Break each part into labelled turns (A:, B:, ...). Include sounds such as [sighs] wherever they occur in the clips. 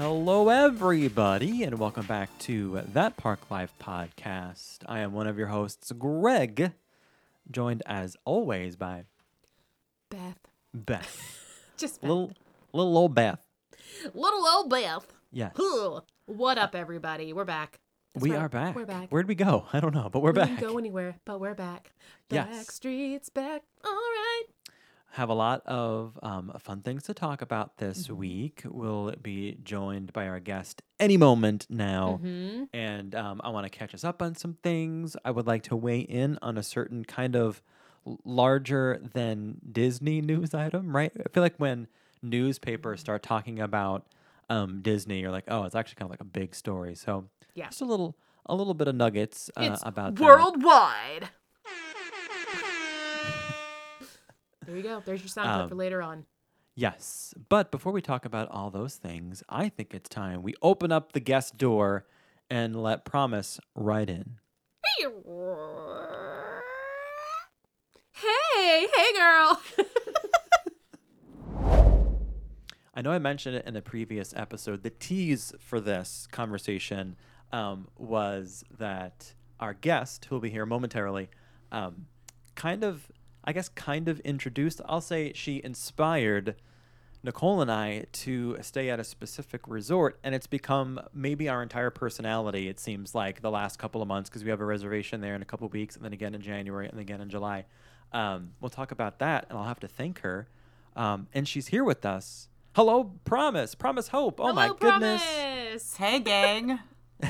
A: Hello, everybody, and welcome back to That Park Life podcast. I am one of your hosts, Greg, joined as always by
B: Beth.
A: Beth. [laughs]
B: Just Beth.
A: little, little old Beth.
B: little old Beth.
A: Yes.
B: What up, everybody? We're back. That's
A: we
B: right.
A: are back.
B: We're back.
A: Where'd we go? [laughs] I don't know, but we're
B: we
A: back.
B: We didn't go anywhere, but we're back.
A: Yes.
B: Back streets back. All right.
A: Have a lot of um, fun things to talk about this
B: Mm-hmm.
A: week. We'll be joined by our guest any moment now.
B: Mm-hmm.
A: and um, I want to catch us up on some things. I would like to weigh in on a certain kind of larger than Disney news item, right? I feel like when newspapers start talking about um, Disney, you're like, oh, it's actually kind of like a big story. So
B: Yeah.
A: just a little, a little bit of nuggets uh,
B: it's
A: about that.
B: There you go. There's your sound clip
A: Um,
B: for later on.
A: Yes, but before we talk about all those things, I think it's time we open up the guest door and let Promise right in.
B: Hey, hey, girl. [laughs]
A: I know I mentioned it in a previous episode. The tease for this conversation um, was that our guest, who will be here momentarily, um, kind of, I guess, kind of introduced, I'll say she inspired Nicole and I to stay at a specific resort. And it's become maybe our entire personality, it seems like, the last couple of months because we have a reservation there in a couple of weeks and then again in January and again in July. Um, we'll talk about that and I'll have to thank her. Um, and she's here with us. Hello, Promise. Promise Hope. Oh my
B: Hello,
A: goodness.
B: Promise.
C: Hey, gang. [laughs]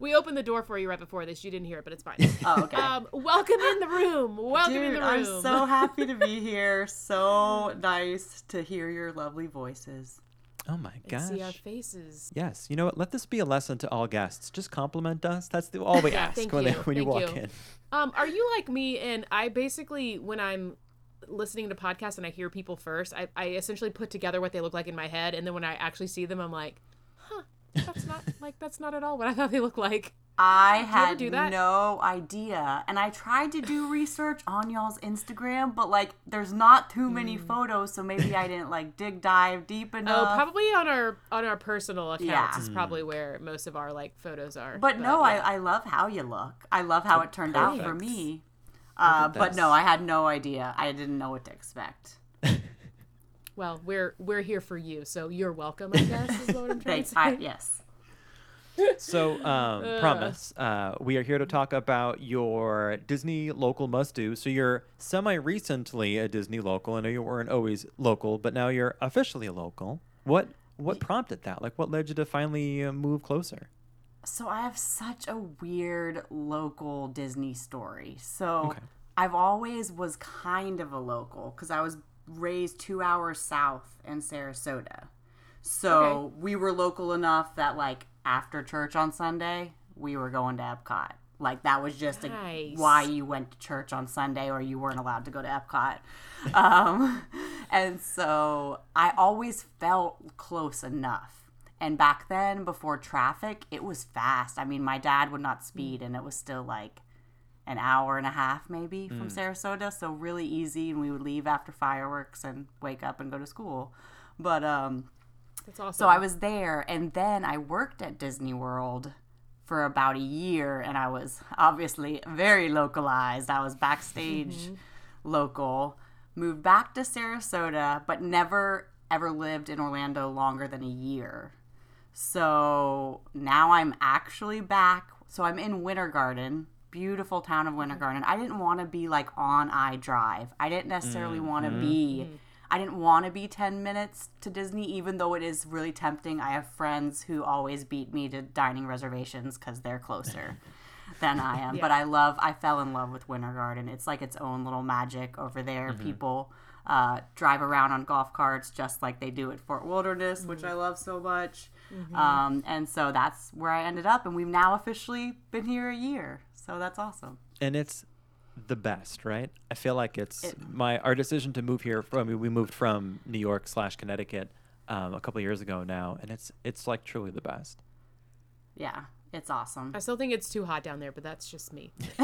B: We opened the door for you right before this. You didn't hear it, but it's fine. [laughs]
C: Oh, okay.
B: Um, welcome in the room. Welcome in the room.
C: I'm so happy to be here. So nice to hear your lovely voices.
A: Oh my
B: And
A: gosh.
B: see our faces.
A: Yes, you know what? Let this be a lesson to all guests. Just compliment us. That's the, all we
B: Yeah,
A: ask
B: thank
A: when,
B: you,
A: they, when you walk
B: you.
A: in.
B: Um, are you like me? And I basically, when I'm listening to podcasts and I hear people first, I, I essentially put together what they look like in my head, and then when I actually see them, I'm like, huh, that's not like that's not at all what I thought they looked like.
C: I had
B: do that?
C: no idea. And I tried to do research on y'all's Instagram, but like there's not too many
B: Hmm.
C: photos, so maybe I didn't like dig dive deep
B: Oh,
C: enough.
B: probably on our on our personal accounts
C: Yeah.
B: is probably where most of our like photos are.
C: But no,
B: yeah.
C: I, I love how you look. I love how it turned out for me. Uh, but no, I had no idea. I didn't know what to expect.
B: Well, we're we're here for you, so you're welcome. I guess is what I'm [laughs] trying to
C: Thanks.
B: say.
C: I, yes.
A: So, um, [laughs] promise, uh, we are here to talk about your Disney local must do. So, you're semi recently a Disney local. I know you weren't always local, but now you're officially a local. What what prompted that? Like, what led you to finally uh, move closer?
C: So I have such a weird local Disney story. So
A: Okay.
C: I've always was kind of a local because I was raised two hours south in Sarasota. So
B: Okay.
C: we were local enough that like after church on Sunday, we were going to Epcot. Like that was just a, why you went to church on Sunday or you weren't allowed to go to Epcot. [laughs] Um, and so I always felt close enough. And back then, before traffic, it was fast. I mean, my dad would not speed, and it was still like an hour and a half maybe from Sarasota. So really easy, and we would leave after fireworks and wake up and go to school. But um,
B: That's awesome.
C: so I was there, and then I worked at Disney World for about a year, and I was obviously very localized. I was backstage local, moved back to Sarasota, but never ever lived in Orlando longer than a year. So now I'm actually back. So I'm in Winter Garden, beautiful town of Winter mm-hmm. Garden. I didn't want to be like on I Drive. I didn't necessarily mm-hmm. want to be. Mm-hmm. I didn't want to be 10 minutes to Disney, even though it is really tempting. I have friends who always beat me to dining reservations because they're closer [laughs] than I am. But I love, I fell in love with Winter Garden. It's like its own little magic over there. People uh, drive around on golf carts just like they do at Fort Wilderness, which I love so much. Um, and so that's where I ended up. And we've now officially been here a year. So that's awesome.
A: and it's the best, right? I feel like it's my our decision to move here from I mean, we moved from New York slash Connecticut um, a couple years ago now, and it's it's like truly the best.
C: Yeah, it's awesome.
B: I still think it's too hot down there, but that's just me. [laughs]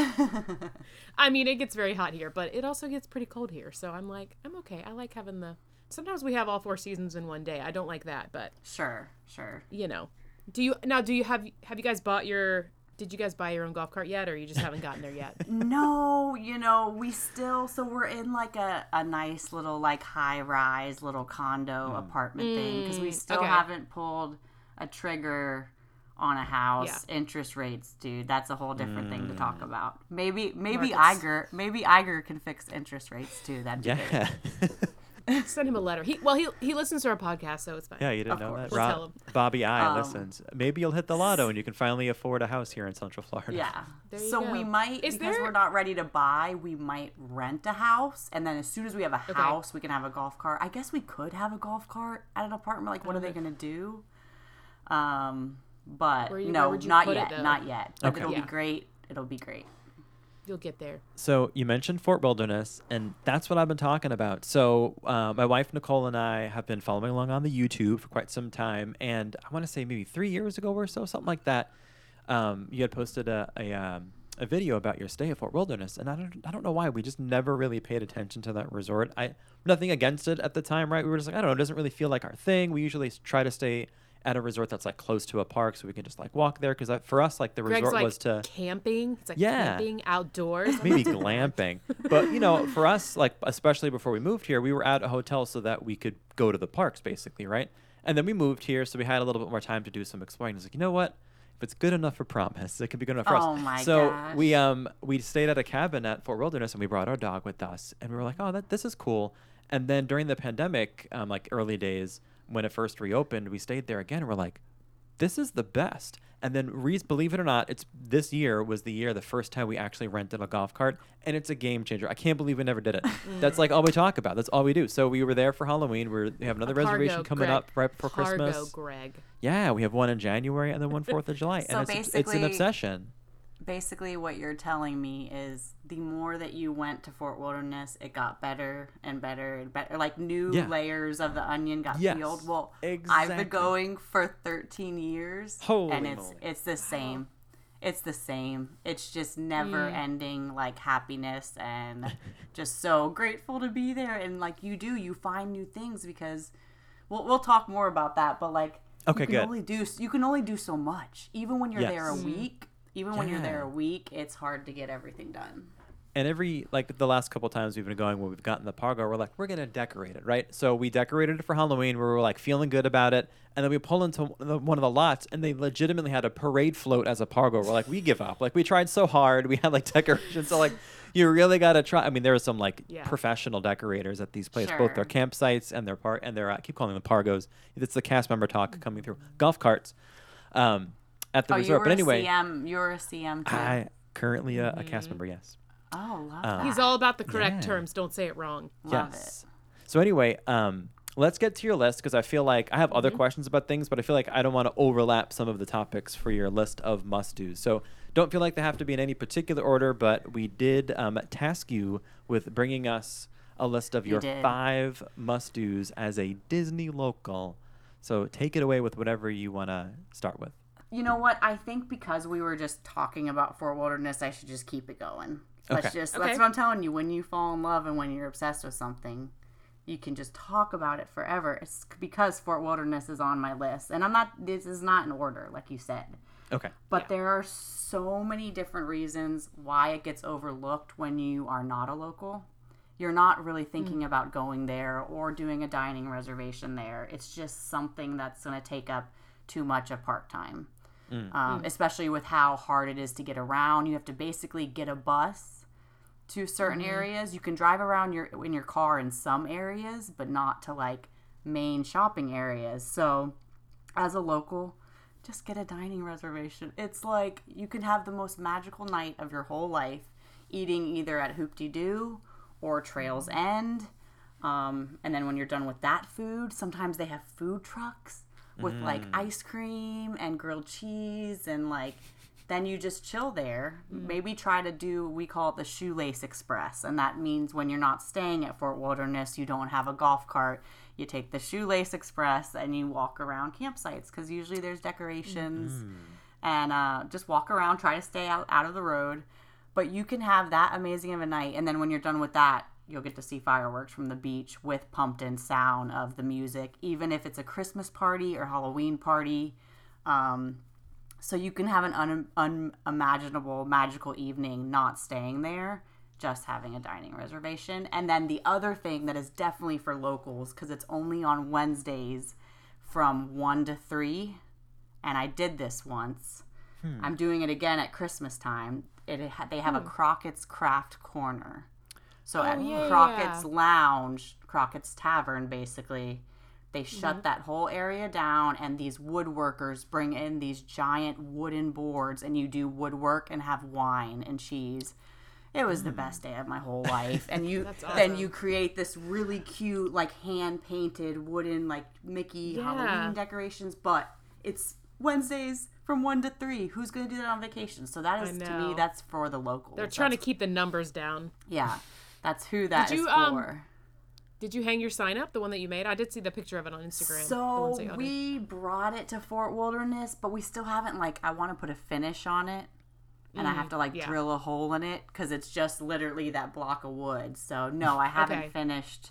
B: I mean, it gets very hot here, but it also gets pretty cold here. So I'm like, I'm okay. I like having the sometimes we have all four seasons in one day. I don't like that, but
C: Sure, sure.
B: you know. Do you now? Do you have have you guys bought your? Did you guys buy your own golf cart yet, or you just haven't gotten there yet? [laughs]
C: No, you know, we still so we're in like a, a nice little like high rise little condo hmm. apartment thing because we mm, still
B: okay.
C: haven't pulled a trigger on a house. Interest rates, dude, that's a whole different thing to talk hmm. about. Maybe maybe
B: Markets.
C: Iger maybe Iger can fix interest rates too. That'd be great.
A: Yeah. [laughs]
B: Send him a letter. He well, he he listens to our podcast, so it's fine.
A: yeah, you didn't
C: Of
A: know
C: course.
A: that.
B: We'll
A: Rob-
B: tell him.
A: Bobby I
C: Um,
A: listens. Maybe you'll hit the lotto and you can finally afford a house here in Central Florida.
C: Yeah. [laughs]
B: There you
C: so
B: go.
C: we might
B: Is
C: because
B: there-
C: we're not ready to buy, we might rent a house and then as soon as we have a house, we can have a golf cart. I guess we could have a golf cart at an apartment. Like what are they going to do? Um but
B: you-
C: no,
B: where would you
C: not yet, not yet. But
A: Okay.
C: it'll
B: Yeah.
C: be great. It'll be great.
B: You'll get there.
A: So you mentioned Fort Wilderness, and that's what I've been talking about. So uh, my wife Nicole and I have been following along on the YouTube for quite some time, and I want to say maybe three years ago or so, something like that. Um, you had posted a a, um, a video about your stay at Fort Wilderness, and I don't I don't know why we just never really paid attention to that resort. I nothing against it at the time, right? We were just like I don't know, it doesn't really feel like our thing. We usually try to stay at a resort that's like close to a park, so we can just like walk there. Because for us, like the
B: Greg's
A: resort
B: like
A: was to
B: camping. It's like
A: Yeah.
B: camping outdoors. [laughs]
A: maybe glamping. But you know, for us, like especially before we moved here, we were at a hotel so that we could go to the parks, basically, right? And then we moved here, so we had a little bit more time to do some exploring. It's like, you know what? If it's good enough for Promise, it can be good enough for
C: Oh
A: us.
C: my
A: so
C: gosh.
A: we um we stayed at a cabin at Fort Wilderness, and we brought our dog with us, and we were like, oh, that this is cool. And then during the pandemic, um, like early days when it first reopened, we stayed there again. And we're like, this is the best. And then, Reese, believe it or not, it's this year was the year the first time we actually rented a golf cart, and it's a game changer. I can't believe we never did it. [laughs] Mm-hmm. That's like all we talk about. That's all we do. So we were there for Halloween. We're, we have another
B: Cargo,
A: reservation coming
B: Greg.
A: up right before
B: Cargo,
A: Christmas.
B: Greg.
A: Yeah, we have one in January and then one Fourth of July, [laughs]
C: So
A: and it's, it's an obsession.
C: Basically what you're telling me is the more that you went to Fort Wilderness, it got better and better and better. Like new
A: Yeah.
C: layers of the onion got
A: Yes,
C: peeled. Well,
A: exactly.
C: I've been going for 13 years
A: Holy
C: and it's
A: moly.
C: it's the same. It's the same. It's just never mm. ending like happiness and [laughs] just so grateful to be there and like you do you find new things because we'll we'll talk more about that but like
A: Okay,
C: you can
A: good.
C: only do you can only do so much even when you're there a
A: Yes. Mm.
C: week even when you're there a week it's hard to get everything done
A: And every like the last couple times we've been going when we've gotten the Pargo, we're like, we're gonna decorate it, right? So we decorated it for Halloween. We were like feeling good about it, and then we pull into one of the lots, and they legitimately had a parade float as a Pargo. We're like, we give up. Like we tried so hard. We had like [laughs] decorations. So like, you really gotta try. I mean, there were some like
B: Yeah.
A: professional decorators at these places, both their campsites and their park and their. I keep calling them Pargos. It's the cast member talk coming through golf carts, um, at the
C: oh
A: resort. But anyway,
C: cm you're a cm too
A: I currently a, a cast member. Yes.
C: oh love
A: Um,
C: that
B: He's all about the correct
A: Yeah.
B: terms. Don't say it wrong.
C: love
A: yes. So anyway, um, let's get to your list because I feel like I have other questions about things, but I feel like I don't want to overlap some of the topics for your list of must dos. So don't feel like they have to be in any particular order, but we did um, task you with bringing us a list of
C: You
A: your
C: did.
A: five must dos as a Disney local. So take it away with whatever you want to start with.
C: You know what? I think because we were just talking about Fort Wilderness, I should just keep it going. Let's
A: Okay.
C: just
B: Okay.
C: that's what I'm telling you. When you fall in love and when you're obsessed with something, you can just talk about it forever. It's because Fort Wilderness is on my list. And I'm not this is not in order, like you said.
A: Okay.
C: But
B: Yeah.
C: there are so many different reasons why it gets overlooked when you are not a local. You're not really hmm. thinking about going there or doing a dining reservation there. It's just something that's going to take up too much of park time. Um, especially with how hard it is to get around. You have to basically get a bus to certain areas. You can drive around your in your car in some areas, but not to like main shopping areas. So, as a local, just get a dining reservation. It's like you can have the most magical night of your whole life eating either at Hoop Doo or Trails End. Um, and then when you're done with that food, sometimes they have food trucks with like mm. ice cream and grilled cheese and like then you just chill there. Mm. Maybe try to do we call it the shoelace express, and that means when you're not staying at Fort Wilderness, you don't have a golf cart. You take the shoelace express and you walk around campsites because usually there's decorations mm-hmm. and uh, just walk around. Try to stay out out of the road, but you can have that amazing of a night, and then when you're done with that, you'll get to see fireworks from the beach with pumped in sound of the music, even if it's a Christmas party or Halloween party. Um, so you can have an un- unimaginable, magical evening not staying there, just having a dining reservation. And then the other thing that is definitely for locals, because it's only on Wednesdays from 1 to 3. And I did this once. I'm doing it again at Christmas time. It they have a Crockett's Craft Corner. So at
B: yeah,
C: Crockett's
B: yeah.
C: Lounge, Crockett's Tavern, basically, they shut
B: Mm-hmm.
C: that whole area down, and these woodworkers bring in these giant wooden boards, and you do woodwork and have wine and cheese. It was the best day of my whole life, and you
B: Mm. [laughs] That's
C: then you create this really cute, like hand painted wooden, like Mickey
B: Yeah.
C: Halloween decorations. But it's Wednesdays from one to three. Who's going to do that on vacation? So that is to me, that's for the locals.
B: They're trying to keep the numbers down.
C: yeah, that's who that
B: Did
C: is
B: you, um,
C: for.
B: Did you hang your sign up, the one that you made? I did see the picture of it on Instagram.
C: So
B: ones that y'all did.
C: we brought it to Fort Wilderness, but we still haven't like. I want to put a finish on it, and I have to like
B: Mm, yeah.
C: drill a hole in it because it's just literally that block of wood. So no, I [laughs] haven't
B: Okay.
C: finished.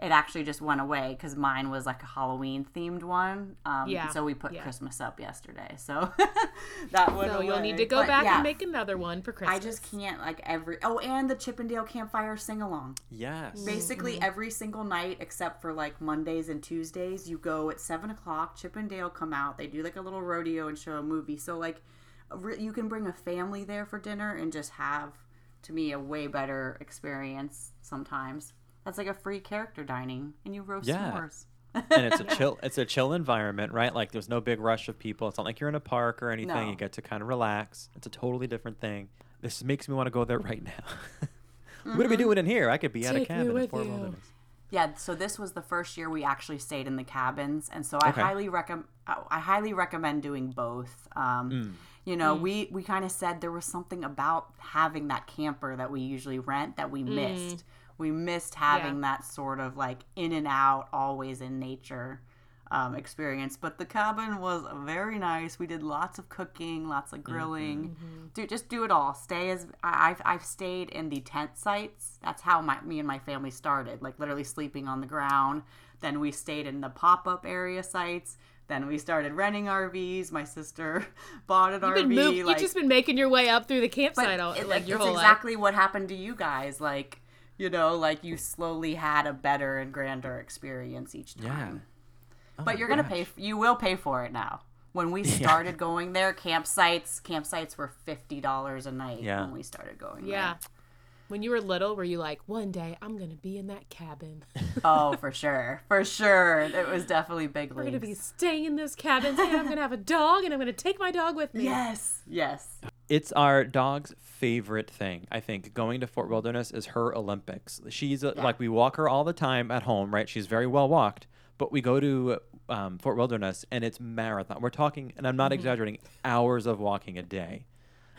C: It actually just went away because mine was like a Halloween themed one. Um,
B: Yeah,
C: So we put
B: yeah.
C: Christmas up yesterday. So [laughs] that went
B: so
C: away.
B: you'll need to go
C: But
B: back
C: yeah,
B: and make another one for Christmas.
C: I just can't like every. Oh, and the Chip 'n' Dale Campfire sing along.
A: Yes.
C: Basically,
B: Mm-hmm.
C: every single night except for like Mondays and Tuesdays, you go at seven o'clock. Chip 'n' Dale come out. They do like a little rodeo and show a movie. So like, re- you can bring a family there for dinner and just have, to me, a way better experience. Sometimes that's like a free character dining, and you roast
A: Yeah.
C: s'mores.
A: and it's a [laughs] chill it's a chill environment, right? Like there's no big rush of people. It's not like you're in a park or anything.
C: No.
A: You get to kind of relax. It's a totally different thing. This makes me want to go there right now. [laughs] what are we doing in here? I could be at a cabin in
B: with
A: Fort
B: you.
A: Wilderness.
C: Yeah, so this was the first year we actually stayed in the cabins, and so I
A: Okay.
C: highly recommend. I highly recommend doing both. Um,
A: Mm.
C: You know, we we kind of said there was something about having that camper that we usually rent that we missed. We missed having that sort of like in and out, always in nature um, experience. But the cabin was very nice. We did lots of cooking, lots of grilling. Do just do it all. Stay as I- I've I've stayed in the tent sites. That's how my me and my family started. Like literally sleeping on the ground. Then we stayed in the pop up area sites. Then we started renting RVs. My sister [laughs] bought an
B: You've
C: RV.
B: moved,
C: like,
B: you've just been making your way up through the campsite all,
C: it-
B: like your
C: it's
B: whole
C: exactly what happened to you guys. Like you know, like you slowly had a better and grander experience each
A: Yeah.
C: time.
A: Oh
C: but you're gonna pay. You will pay for it now. When we [laughs] started going there, campsites campsites were fifty dollars a night
A: Yeah.
C: when we started going.
B: Yeah.
C: there.
B: When you were little, were you like, one day I'm gonna be in that cabin. [laughs]
C: Oh, for sure, for sure. It was definitely big
B: We're gonna be staying in this cabin, and I'm gonna have a dog, and I'm gonna take my dog with me.
C: Yes, yes.
A: It's our dog's favorite thing. I think going to Fort Wilderness is her Olympics. She's a, like we walk her all the time at home, right? She's very well walked, but we go to um, Fort Wilderness and it's marathon. We're talking, and I'm not exaggerating, hours of walking a day.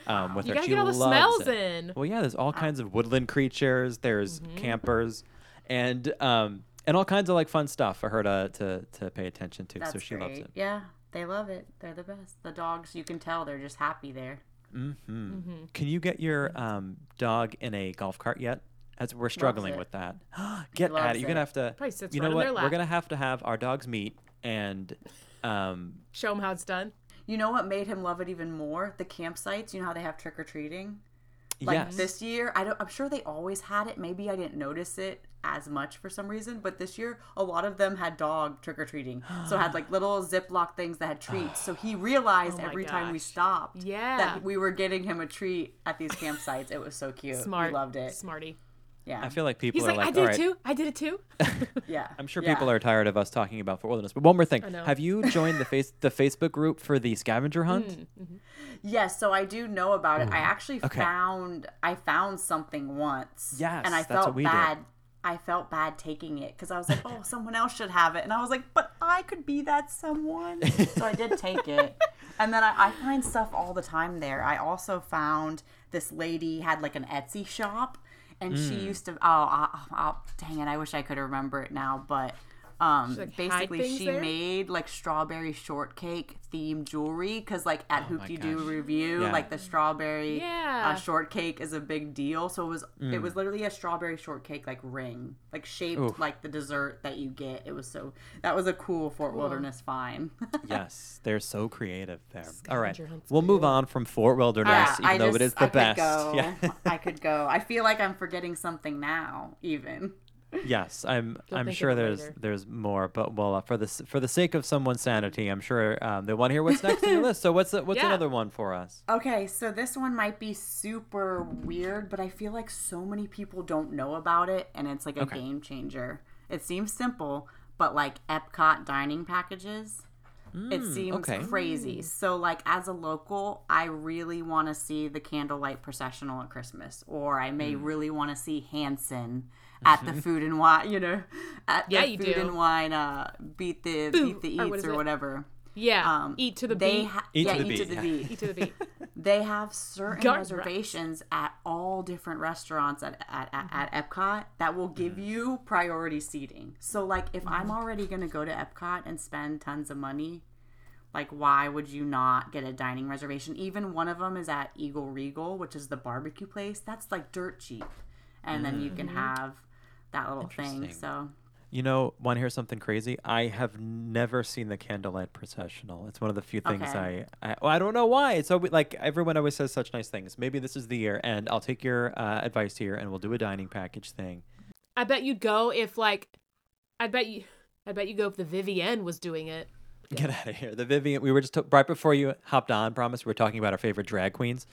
A: Um, with
B: You
A: her,
B: gotta
A: she
B: get all the smells
A: it.
B: in.
A: Well, yeah, there's all kinds of woodland creatures. There's
B: Mm-hmm.
A: campers, and um, and all kinds of like fun stuff for her to to, to pay attention to.
C: That's
A: so she
C: great.
A: loves it.
C: Yeah, they love it. They're the best. The dogs, you can tell they're just happy there.
A: Hmm
B: Mm-hmm.
A: Can you get your um, dog in a golf cart yet? As we're struggling with that. [gasps] get at
C: loves
A: it. You're gonna have to.
B: Probably sits
A: you
B: right
A: know
B: in
A: what?
B: their
A: We're gonna have to have our dogs meet and. Um,
B: Show them how it's done.
C: You know what made him love it even more? The campsites. You know how they have trick or treating. Like
A: yes.
C: this year, I don't. I'm sure they always had it. Maybe I didn't notice it as much for some reason. But this year, a lot of them had dog trick or treating. so had like [gasps] little Ziploc things that had treats. So he oh realized
B: Oh
C: every time we stopped,
B: Yeah.
C: that we were getting him a treat at these campsites. It was so cute.
B: Smart.
C: He loved it.
B: Smarty.
C: Yeah.
A: I feel like people
B: He's
A: are
B: like,
A: like,
B: I did
A: all
B: it
A: right.
B: too. I did it too. [laughs]
C: yeah.
A: I'm sure
C: Yeah.
A: people are tired of us talking about Fort Wilderness. But one more thing:
B: know.
A: Have you joined the [laughs] face the Facebook group for the scavenger hunt?
B: Mm.
C: Yes, so I do know about it. I actually
A: Okay.
C: found I found something once.
A: Yes,
C: and I
A: that's what
C: felt
A: we did.
C: bad. I felt bad taking it because I was like, "Oh, someone else should have it," and I was like, "But I could be that someone." so I did take it, [laughs] and then I, I find stuff all the time there. I also found this lady had like an Etsy shop, and she
A: Mm.
C: used to. Oh, I, oh, dang it! I wish I could remember it now, but Um,
B: like,
C: basically, she
B: there?
C: made like strawberry shortcake themed jewelry because, like, at
A: Oh my Hoop-Dee-Doo
C: Revue,
A: Yeah.
C: like the strawberry
B: Yeah.
C: uh, shortcake is a big deal. So it was
A: Mm.
C: it was literally a strawberry shortcake like ring, like shaped
A: Oof.
C: like the dessert that you get. It was so that was a cool Fort Wilderness find. [laughs]
A: yes, they're so creative there. All right,
B: Scavenger hunts
A: we'll move on from Fort Wilderness,
C: Yeah,
A: even
C: I
A: though
C: just,
A: it is the
C: I
A: best.
C: Could go. [laughs]
A: Yeah.
C: I could go. I feel like I'm forgetting something now, even.
A: Yes, I'm.
B: You'll
A: I'm sure there's
B: later.
A: there's more, but well, uh, for the for the sake of someone's sanity, I'm sure um, they want to hear what's next on your [laughs] list. So what's the, what's
B: Yeah.
A: another one for us?
C: Okay, so this one might be super weird, but I feel like so many people don't know about it, and it's like a
A: Okay.
C: game changer. It seems simple, but like Epcot dining packages, it seems
A: okay.
C: crazy. So, like, as a local, I really want to see the candlelight processional at Christmas, or I may really want to see Hanson at the food and wine, you know, at
B: Yeah,
C: the
B: you
C: food
B: do.
C: and wine, uh, beat the
B: Boo,
C: beat the
B: or what
C: eats or whatever.
B: Yeah.
C: Um,
B: eat to the
C: they
B: beat.
C: ha-
A: Eat to the
C: eat to
A: beat,
C: the
A: yeah.
C: beat.
B: eat to the beat. [laughs] [laughs]
C: They have certain
B: Gut
C: reservations at all different restaurants at, at, at,
B: Mm-hmm.
C: at Epcot that will give you priority seating. So, like, if
B: Mm-hmm.
C: I'm already going to go to Epcot and spend tons of money, like, why would you not get a dining reservation? Even one of them is at Eagle Regal, which is the barbecue place. That's like dirt cheap. And then you can
B: Mm-hmm.
C: have that little thing. So,
A: You know, want to hear something crazy? I have never seen the candlelight processional. It's one of the few things
C: Okay.
A: I, I well, I don't know why. It's always like everyone always says such nice things. Maybe this is the year, and I'll take your uh, advice here, and we'll do a dining package thing.
B: I bet you'd go if like, I bet you, I bet you go if the Vivienne was doing it.
A: Get out of here. The Vivienne. We were just right before you hopped on. Promise. We are talking about our favorite drag queens.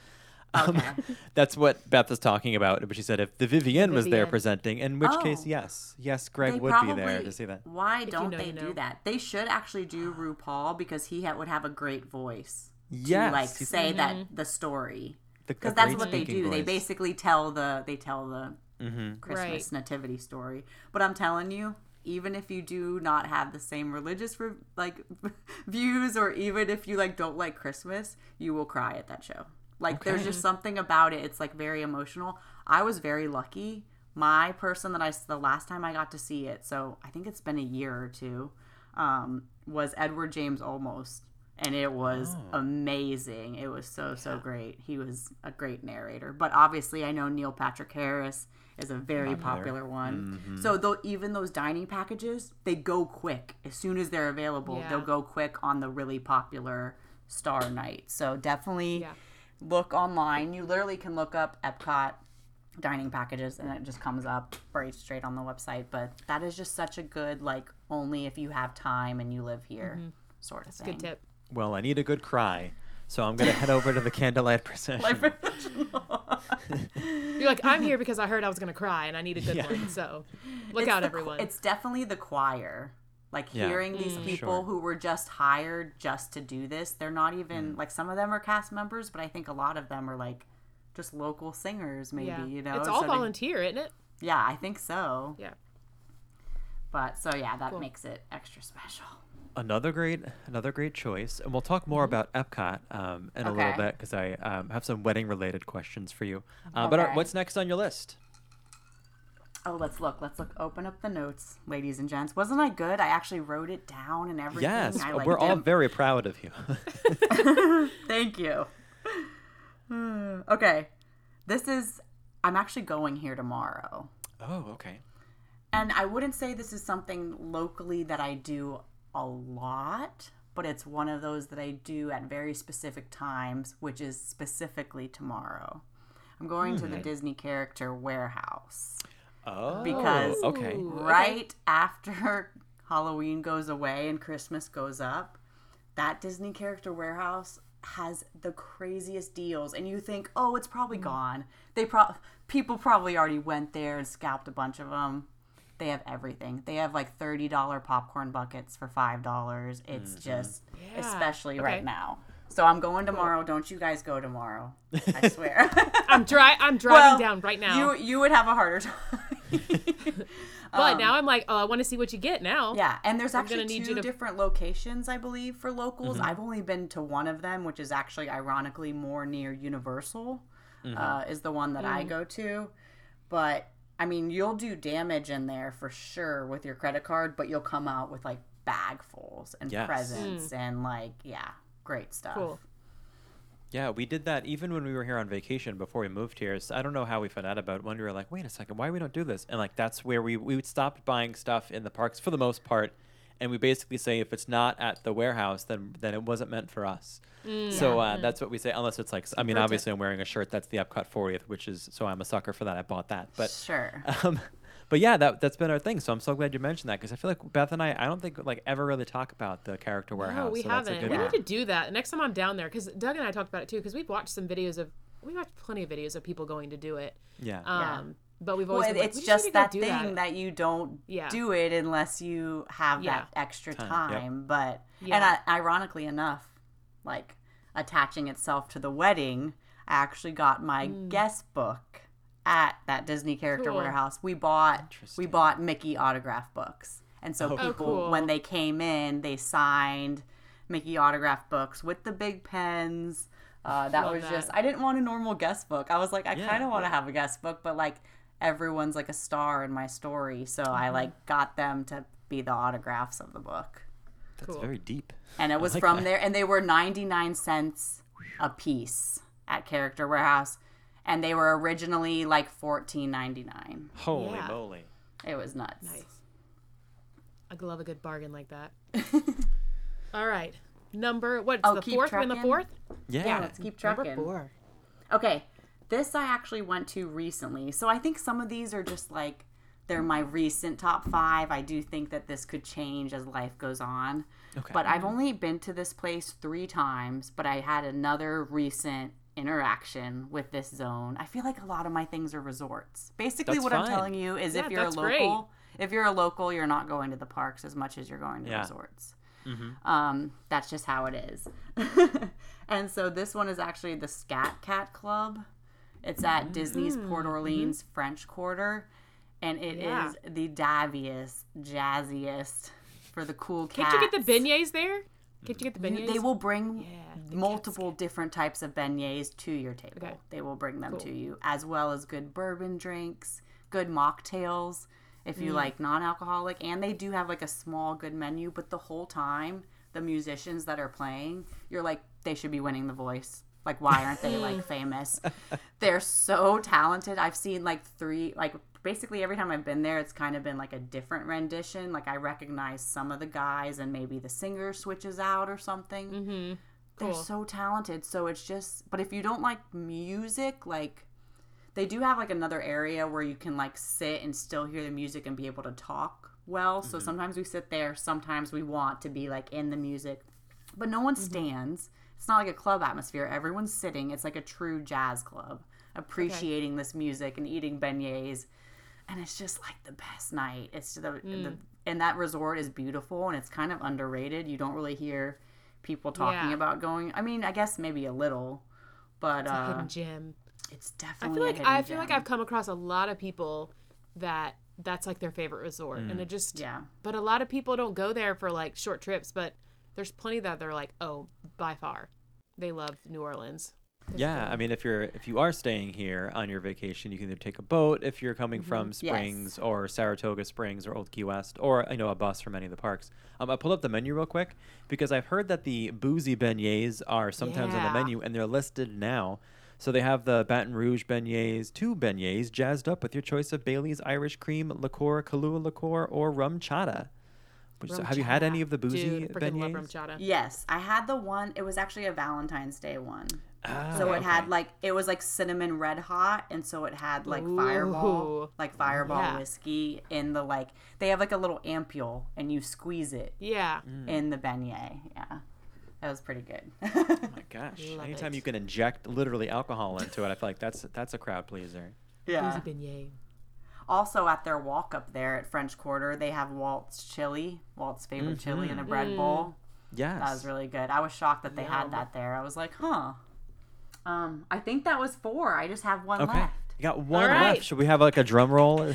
A: Um, [laughs] that's what Beth is talking about. But she said if the Vivienne was there presenting, in which case,
C: Oh.
A: yes, yes, Greg
C: they
A: would
C: probably,
A: be there to see that.
C: Why don't
B: know,
C: they
B: you
C: do that? They should actually do RuPaul because he ha- would have a great voice.
A: Yes,
C: to like
A: he's-
C: say that the story because that's what they
A: speaking
C: do. They basically tell the they tell the
A: Mhm.
C: Christmas
B: Right.
C: nativity story. But I'm telling you, even if you do not have the same religious re- like [laughs] views, or even if you like don't like Christmas, you will cry at that show. Like there's just something about it. It's like very emotional. I was very lucky. My person that I the last time I got to see it, so I think it's been a year or two, um, was Edward James Olmos, and it was
A: Oh.
C: amazing. It was so so great. He was a great narrator. But obviously, I know Neil Patrick Harris is a very
A: Popular.
C: popular one.
A: Mm-hmm.
C: So though even those dining packages, they go quick as soon as they're available.
B: Yeah.
C: They'll go quick on the really popular Star Night. So definitely
B: Yeah.
C: Look online. You literally can look up Epcot dining packages and it just comes up right straight on the website. But that is just such a good like only if you have time and you live here mm-hmm. sort of thing.
B: Good tip.
A: Well, I need a good cry, so I'm gonna head over to the candlelight [laughs] procession.
B: You're like, I'm here because I heard I was gonna cry and I need a good
A: Yeah.
B: one. So [laughs] look
C: It's
B: out,
C: the
B: everyone.
C: It's definitely the choir. Like
A: Yeah.
C: hearing these
A: Mm.
C: people
A: Sure.
C: who were just hired just to do this. They're not even
A: Mm.
C: like some of them are cast members, but I think a lot of them are like just local singers, maybe.
B: yeah.
C: You know,
B: it's all
C: So to-
B: volunteer, isn't it?
C: yeah, I think so.
B: Yeah.
C: But so yeah, that
B: Cool.
C: makes it extra special.
A: Another great, another great choice, and we'll talk more about Epcot um, in a little bit because I um, have some wedding-related questions for you. Uh, But uh,
C: Okay.
A: what's next on your list?
C: Oh, let's look. Let's look. Open up the notes, ladies and gents. Wasn't I good? I actually wrote it down and everything.
A: Yes,
C: I, like,
A: we're all [laughs] very proud of you. [laughs]
C: Thank you. [sighs] okay, this is. I'm actually going here tomorrow.
A: oh, okay.
C: And I wouldn't say this is something locally that I do a lot, but it's one of those that I do at very specific times, which is specifically tomorrow. I'm going to the hmm. Disney character warehouse
A: Oh,
C: Because-
A: okay.
C: Right after [laughs] Halloween goes away and Christmas goes up. That Disney character warehouse has the craziest deals and you think, "Oh, it's probably mm. gone." They pro people probably already went there and scalped a bunch of them. They have everything. They have like $30 popcorn buckets for $5. It's mm-hmm. just
B: Yeah.
C: especially
B: Okay.
C: right now. So I'm going tomorrow. Don't you guys go tomorrow. I [laughs] swear.
B: I'm dry. I'm [laughs] driving
C: Well,
B: down right now.
C: You you would have a harder time. [laughs]
B: but now I'm like, oh, I want to see what you get now.
C: Yeah, and there's
B: gonna
C: actually
B: need
C: two
B: you to-
C: different locations, I believe, for locals.
A: Mm-hmm.
C: I've only been to one of them, which is actually ironically more near Universal, uh, is the one that I
B: Mm.
C: go to. But I mean, you'll do damage in there for sure with your credit card, but you'll come out with like bagfuls and
A: Yes.
C: presents and like yeah, great stuff.
B: Cool.
A: Yeah, we did that even when we were here on vacation before we moved here. So I don't know how we found out about it. When we were like, wait a second, why we don't do this? And like that's where we we stopped buying stuff in the parks for the most part, and we basically say if it's not at the warehouse, then then it wasn't meant for us. So uh, that's what we say, unless it's like I mean,
B: Convert
A: obviously I'm wearing a shirt that's the Epcot 40th, which is so I'm a sucker for that. I bought that, but
C: Sure. [laughs]
A: um, but yeah, that that's been our thing. So I'm so glad you mentioned that because I feel like Beth and I, I don't think like ever really talk about the character warehouse.
B: No, we
A: so
B: haven't. We
A: one.
B: need to do that next time I'm down there because Doug and I talked about it too because we've watched some videos of we watched plenty of videos of people going to do it.
A: Yeah.
B: Um, but we've always
C: it-
B: been like,
C: it's
B: we
C: just
B: need to go
C: that thing that. you don't
B: Yeah.
C: do it unless you have
B: Yeah.
C: that extra
A: Time,
C: time.
A: yep.
C: But and
B: Yeah.
C: I, ironically enough, like attaching itself to the wedding, I actually got my guest book at that Disney Character.
B: Cool.
C: Warehouse. We bought we bought Mickey autograph books, and so
A: Oh,
C: people
B: cool.
C: when they came in, they signed Mickey autograph books with the big pens. Uh, that
B: Love
C: was
B: that.
C: just I didn't want a normal guest book. I was like I
A: Yeah.
C: kind of want to have a guest book, but like everyone's like a star in my story, so I
B: Mm-hmm.
C: like got them to be the autographs of the book.
A: That's
B: Cool.
A: very deep.
C: And it was
A: like
C: from
A: that.
C: there and they were 99 cents a piece at Character Warehouse and they were originally like 14.99.
A: Holy
B: Yeah.
A: moly.
C: It was nuts.
B: Nice. I love a good bargain like that. [laughs] All right, number what's
C: Oh,
B: the
C: keep
B: fourth? We're in the fourth.
A: Yeah.
C: Yeah, let's keep
B: Number
C: trucking.
B: four.
C: Okay, this I actually went to recently. So I think some of these are just like they're my recent top five. I do think that this could change as life goes on.
A: Okay.
C: But I've only been to this place three times, but I had another recent interaction with this zone. I feel like a lot of my things are resorts. Basically,
A: That's
C: what I'm telling you is
B: Yeah,
C: if you're a local, if you're a local, you're not going to the parks as much as you're going to
A: Yeah.
C: resorts. Mm-hmm. Um, that's just how it is. [laughs] and so this one is actually the Scat Cat Club. It's at mm-hmm. Disney's Port mm-hmm. Orleans French Quarter, and it is
B: Yeah.
C: the daviest, jazziest for the cool cats.
B: Can't you get the beignets there? Can't you get the
C: You-
B: beignets?
C: They will bring
B: Yeah,
C: multiple different types of beignets to your table.
B: Okay.
C: They will bring them
B: Cool.
C: to you, as well as good bourbon drinks, good mocktails if
B: Mm.
C: you like non-alcoholic, and they do have like a small good menu. But the whole time, the musicians that are playing, you're like, they should be winning the voice. Like, why aren't they like [laughs] famous? They're so talented. I've seen like three, like basically every time I've been there, it's kind of been like a different rendition. Like I recognize some of the guys, and maybe the singer switches out or something.
B: Mm-hmm.
C: They're so talented. So it's just, but if you don't like music, like they do have like another area where you can like sit and still hear the music and be able to talk well. So sometimes we sit there, sometimes we want to be like in the music, but no one stands. It's not like a club atmosphere. Everyone's sitting. It's like a true jazz club, appreciating this music and eating beignets. And it's just like the best night. It's the, the and that resort is beautiful and it's kind of underrated. You don't really hear people talking
B: Yeah.
C: about going. I mean, I guess maybe a little, but uh,
B: hidden gem.
C: it's
B: I feel like
C: hidden
B: I feel like. I've come across a lot of people that that's like their favorite resort, and it just
C: Yeah.
B: But a lot of people don't go there for like short trips, but there's plenty that they're like, oh, by far, they love New Orleans.
A: Yeah, I mean, if you're if you are staying here on your vacation, you can either take a boat if you're coming from
C: Yes.
A: Springs or Saratoga Springs or Old Key West, or I know a bus from any of the parks. Um, I pulled up the menu real quick because I've heard that the boozy beignets are sometimes on the menu and they're listed now. So they have the Baton Rouge beignets, two beignets jazzed up with your choice of Bailey's Irish Cream liqueur, Kahlua liqueur, or RumChata. Which,
B: Rum
A: have you had any of the boozy
B: Dude, freaking love rum
A: beignets?
B: chata.
C: Yes, I had the one. It was actually a Valentine's Day one.
A: Ah,
C: So it had like it was like cinnamon red hot, and so it had like fireball, like fireball
B: Yeah.
C: whiskey in the like. They have like a little ampule, and you squeeze it
B: Yeah.
A: Mm.
C: in the beignet. Yeah, that was pretty good.
A: Oh my [laughs] gosh!
B: Love
A: Anytime
B: it.
A: you can inject literally alcohol into it, I feel like that's that's a crowd pleaser.
C: yeah.
B: Boozy beignet.
C: Also, at their walk up there at French Quarter, they have Walt's chili, Walt's favorite chili in a bread
B: Mm.
C: bowl.
A: Yes.
C: That was really good. I was shocked that they
B: Yum.
C: had that there. I was like, huh. Um, I think that was four. I just have one
A: okay.
C: left.
A: You got one
B: right.
A: left. Should we have like a drum roll? [laughs]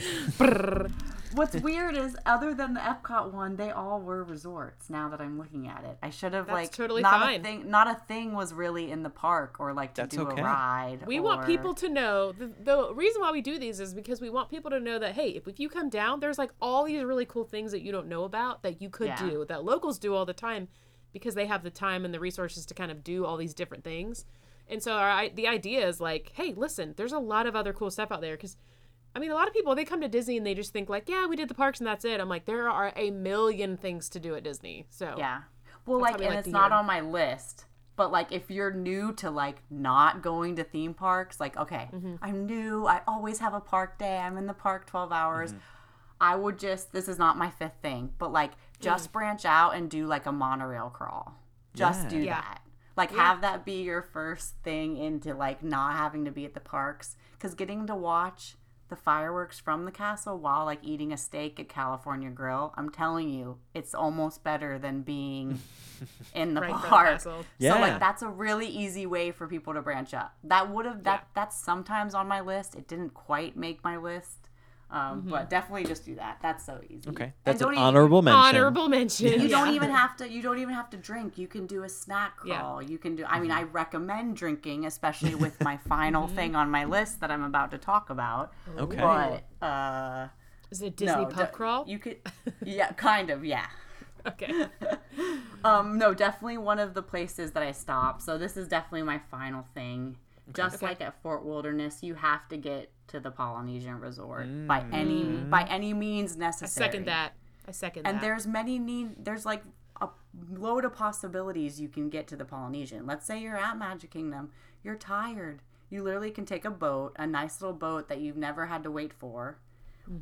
C: What's weird is, other than the Epcot one, they all were resorts. Now that I'm looking at it, I should have
B: That's
C: like
B: totally
C: not
B: fine.
C: A thing, not a thing was really in the park or like to
A: That's
C: do
A: okay.
C: a ride.
B: We want people to know the, the reason why we do these is because we want people to know that hey, if, if you come down, there's like all these really cool things that you don't know about that you could
C: Yeah.
B: do that locals do all the time because they have the time and the resources to kind of do all these different things. And so our, the idea is like, hey, listen, there's a lot of other cool stuff out there because. I mean, a lot of people they come to Disney and they just think like, yeah, we did the parks and that's it. I'm like, there are a million things to do at Disney. So
C: Yeah. Well, like,
B: we
C: and
B: like
C: it's not
B: hear.
C: on my list. But like, if you're new to like not going to theme parks, like, okay,
B: Mm-hmm.
C: I'm new. I always have a park day. I'm in the park 12 hours. I would just. This is not my fifth thing, but like, just
B: Mm.
C: branch out and do like a monorail crawl. Just
A: Yeah.
C: do
B: Yeah.
C: that. Like,
B: Yeah.
C: have that be your first thing into like not having to be at the parks, because getting to watch the fireworks from the castle while like eating a steak at California Grill, I'm telling you, it's almost better than being [laughs] in the
B: Right in front of the
C: park.
B: castle.
C: So like that's a really easy way for people to branch up. That would have that
B: Yeah.
C: that's sometimes on my list. It didn't quite make my list. Um, but definitely just do that. That's so easy.
A: Okay, that's
C: don't
A: an
C: even-
A: honorable mention.
B: honorable mention.
C: You don't even have to. You don't even have to drink. You can do a snack
B: Yeah.
C: crawl. You can do. I mean, I recommend drinking, especially with my [laughs] final thing on my list that I'm about to talk about.
A: Okay.
C: But uh,
B: Is it Disney
C: no,
B: pub
C: d-
B: crawl?
C: You could. [laughs] Yeah, kind of. Yeah.
B: Okay. [laughs]
C: Um, no, definitely one of the places that I stop. So this is definitely my final thing. Just
B: Okay.
C: like at Fort Wilderness, you have to get to the Polynesian Resort by any mm. by any means necessary.
B: I second that. I second
C: And
B: that.
C: there's many need. There's like a load of possibilities you can get to the Polynesian. Let's say you're at Magic Kingdom, you're tired. You literally can take a boat, a nice little boat that you've never had to wait for,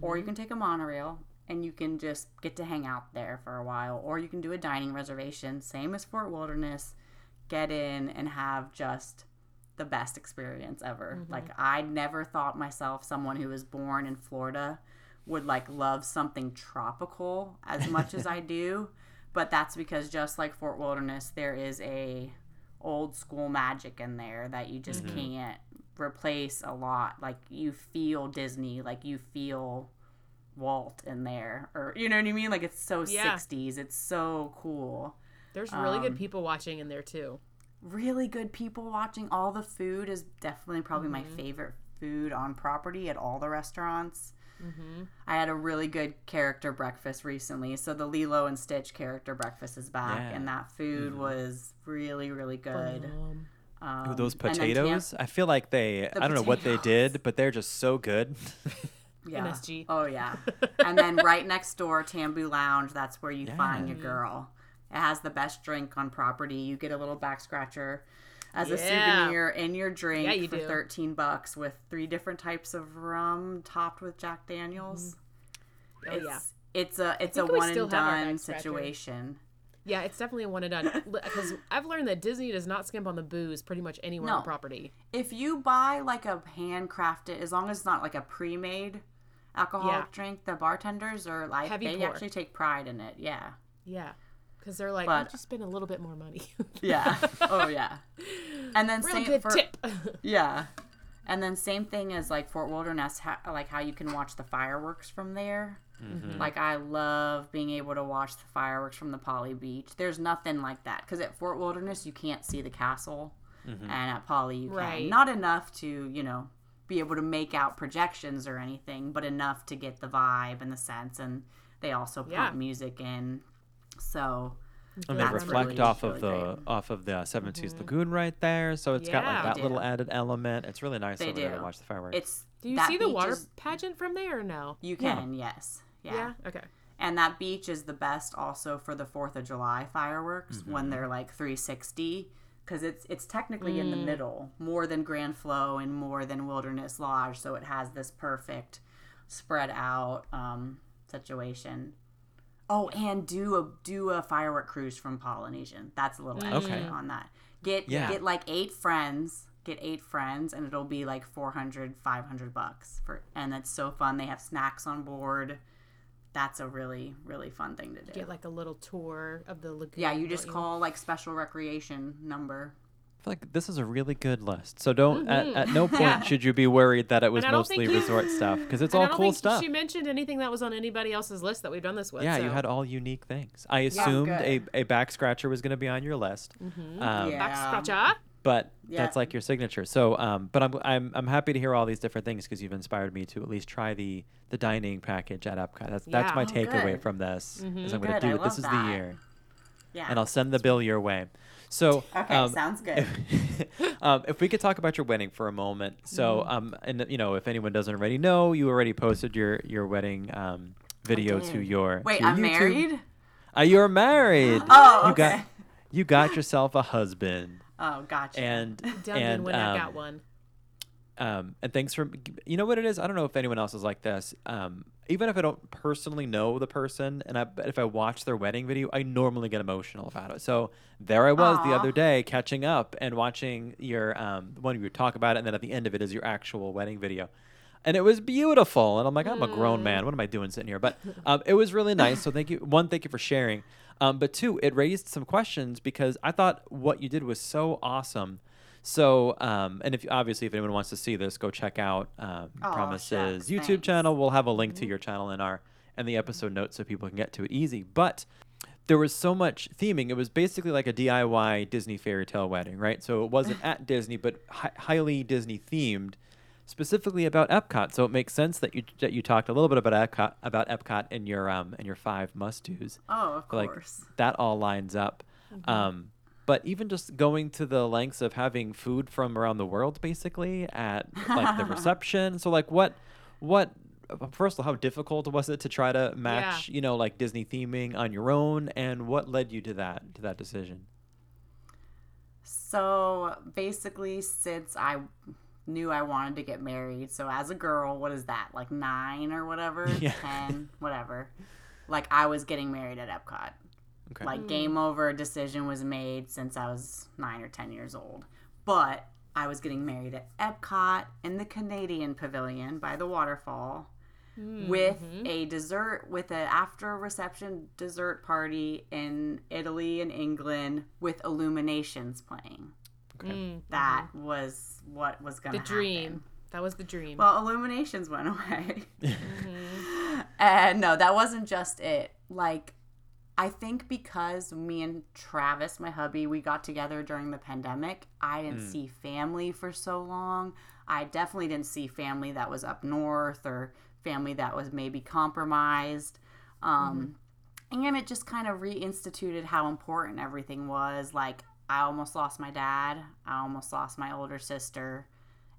C: or you mm-hmm. can take a monorail and you can just get to hang out there for a while, or you can do a dining reservation, same as Fort Wilderness. Get in and have just the best experience ever. Like I never thought myself someone who was born in Florida would like love something tropical as much as [laughs] I do, but that's because just like Fort Wilderness there is a old school magic in there that you just can't replace a lot. Like you feel Disney, like you feel Walt in there or you know what I mean? Like it's so
B: Yeah.
C: 60s. It's so cool
B: There's really
C: um,
B: good people watching in there too.
C: Really good people watching. All the food is definitely probably my
B: Mm-hmm.
C: favorite food on property at all the restaurants.
B: Mm-hmm.
C: I had a really good character breakfast recently. So the Lilo and Stitch character breakfast is back,
A: Yeah.
C: and that food was really, really good.
B: Um,
C: Um,
A: Ooh, those
C: and then Tam-
A: potatoes, I feel like they, I don't know what they did, but they're just so good. [laughs]
C: yeah.
B: MSG.
C: Oh yeah. [laughs] and then right next door, Tambu Lounge. That's where you find your girl. It has the best drink on property. You get a little back scratcher as a souvenir in your drink
B: Yeah, you
C: for
B: do.
C: 13 bucks with three different types of rum topped with Jack Daniels. Mm-hmm.
B: oh
C: it's,
B: yeah.
C: It's a it's a one and done situation.
B: Yeah, it's definitely a one and done. [laughs] Because I've learned that Disney does not skimp on the booze pretty much anywhere on
C: No.
B: property.
C: If you buy like a handcrafted, as long as it's not like a pre-made alcoholic
B: Yeah.
C: drink, the bartenders are like
B: Heavy
C: they
B: pour.
C: actually take pride in it. Yeah.
B: Yeah. Because they're like,
C: But-
B: we'll just spend a little bit more money. [laughs]
C: Yeah. oh yeah. And then
B: Real
C: same
B: good
C: for,
B: tip. [laughs]
C: Yeah. And then same thing as like Fort Wilderness, ha- like how you can watch the fireworks from there. Mm-hmm. Like I love being able to watch the fireworks from the Poly Beach. There's nothing like that because at Fort Wilderness you can't see the castle, mm-hmm. and at Poly you can.
B: Right.
C: Not enough to you know be able to make out projections or anything, but enough to get the vibe and the sense. And they also put
B: Yeah.
C: music in, so
A: and they reflect
C: really,
A: off
C: really
A: of the
C: great.
A: off of the Seven Seas Lagoon right there, so it's got like that little added element. It's really nice
C: They
A: over there to watch the fireworks.
C: it's
B: Do you see the water
C: is-
B: pageant from there or no?
C: you can yes
B: Yeah. Okay.
C: And that beach is the best also for the 4th of July fireworks
A: Mm-hmm.
C: when they're like 360 cuz it's it's technically in the
B: Mm.
C: middle more than Grand Flo and more than Wilderness Lodge so it has this perfect spread out um, situation. Oh, and do a do a firework cruise from Polynesian. That's a little extra
A: Okay.
C: on that. Get
A: Yeah.
C: get like 8 friends get eight friends and it'll be like 400 500 bucks for and it's so fun they have snacks on board that's a really really fun thing to do
B: Get like a little tour of the lagoon.
C: yeah you just call like special recreation number
A: I feel like this is a really good list. So don't at, at no point [laughs] should you be worried that it was
B: Mm-hmm. And I don't think
A: mostly
B: you-
A: resort stuff because it's
B: And I
A: all
B: don't
A: cool
B: think
A: stuff.
B: She mentioned anything that was on anybody else's list that we've done this with.
A: Yeah, you had all unique things. I assumed a,
C: good.
A: a back scratcher was going to be on your list,
B: Mm-hmm.
A: um,
C: Yeah.
B: back scratcher.
A: but
C: Yeah.
A: that's like your signature. So, um, but I'm I'm I'm happy to hear all these different things because you've inspired me to at least try the the dining package at Epcot. That's that's my
B: Oh,
A: takeaway from this.
B: Mm-hmm.
A: Is I'm going to do it. This
C: love
A: is the year,
C: Yeah.
A: and I'll send the bill your way. So,
C: okay,
A: um,
C: sounds good. [laughs]
A: um, if we could talk about your wedding for a moment. So,
C: Mm-hmm.
A: um, and you know, if anyone doesn't already know, you already posted your your wedding um video to your
C: Wait,
A: to your
C: I'm
A: YouTube.
C: married?
A: Uh, you're married. [gasps]
C: Oh,
A: You got
C: okay.
A: you got [laughs] yourself a husband,
C: Oh, gotcha.
A: and
B: Done
A: and
B: when I
A: um,
B: got one.
A: um, and thanks for you know what it is. I don't know if anyone else is like this. Um, even if I don't personally know the person, and I if I watch their wedding video, I normally get emotional about it. So there I was the other day catching up and watching your um one of you talk about it, and then at the end of it is your actual wedding video. And it was beautiful, and I'm like, I'm a grown man. What am I doing sitting here? But [laughs] um, it was really nice. So thank you. One, thank you for sharing. Um, but two, it raised some questions because I thought what you did was so awesome. So, um, and if obviously if anyone wants to see this, go check out um,
C: Aw,
A: Promises
C: shucks,
A: YouTube
C: thanks.
A: channel. We'll have a link to your channel in our in the episode notes so people can get to it easy. But there was so much theming. It was basically like a DIY Disney fairy tale wedding, right? So it wasn't at [sighs] Disney, but hi- highly Disney themed, specifically about Epcot. So it makes sense that you that you talked a little bit about Epcot about Epcot in your um in your five must dos
C: oh, of
A: like
C: course.
A: that all lines up. Um, but even just going to the lengths of having food from around the world, basically at like the [laughs] reception. So like what, what? uh, First of all, how difficult was it to try to match, you know, like Disney theming on your own, and what led you to that to that decision?
C: So basically, since I knew I wanted to get married, so as a girl, what is that? Like nine or whatever? [laughs]
A: Yeah.
C: 10, whatever. Like I was getting married at Epcot.
A: Okay.
C: Like hmm. game over, decision was made since I was nine or 10 years old. But I was getting married at Epcot in the Canadian Pavilion by the waterfall with mm-hmm. a dessert with an after reception dessert party in Italy and England with illuminations playing.
A: okay.
C: Mm, that mm-hmm. was what was going to happen.
B: The
C: to
B: dream. That was the dream.
C: Well, illuminations went away. Mm-hmm. [laughs] and no, that wasn't just it. Like I think because me and Travis, my hubby, we got together during the pandemic, I didn't see family for so long. I definitely didn't see family that was up north or family that was maybe compromised. Um, And it just kind of reinstituted how important everything was. Like, I almost lost my dad, I almost lost my older sister.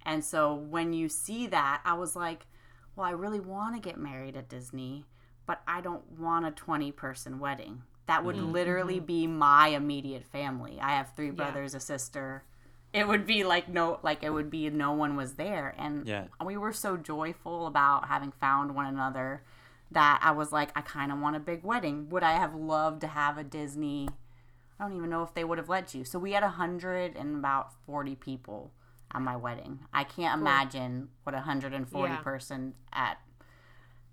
C: And so when you see that, I was like, well, I really want to get married at Disney, but I don't want a 20 person wedding. That would mm-hmm. literally mm-hmm. be my immediate family. I have three brothers, a sister. It would be like no, like it would be no one was there. And
A: Yeah.
C: we were so joyful about having found one another that I was like, I kind of want a big wedding. Would I have loved to have a Disney? I don't even know if they would have let you. So we had a hundred and about forty people at my wedding. I can't imagine what a hundred and forty
B: Yeah.
C: person at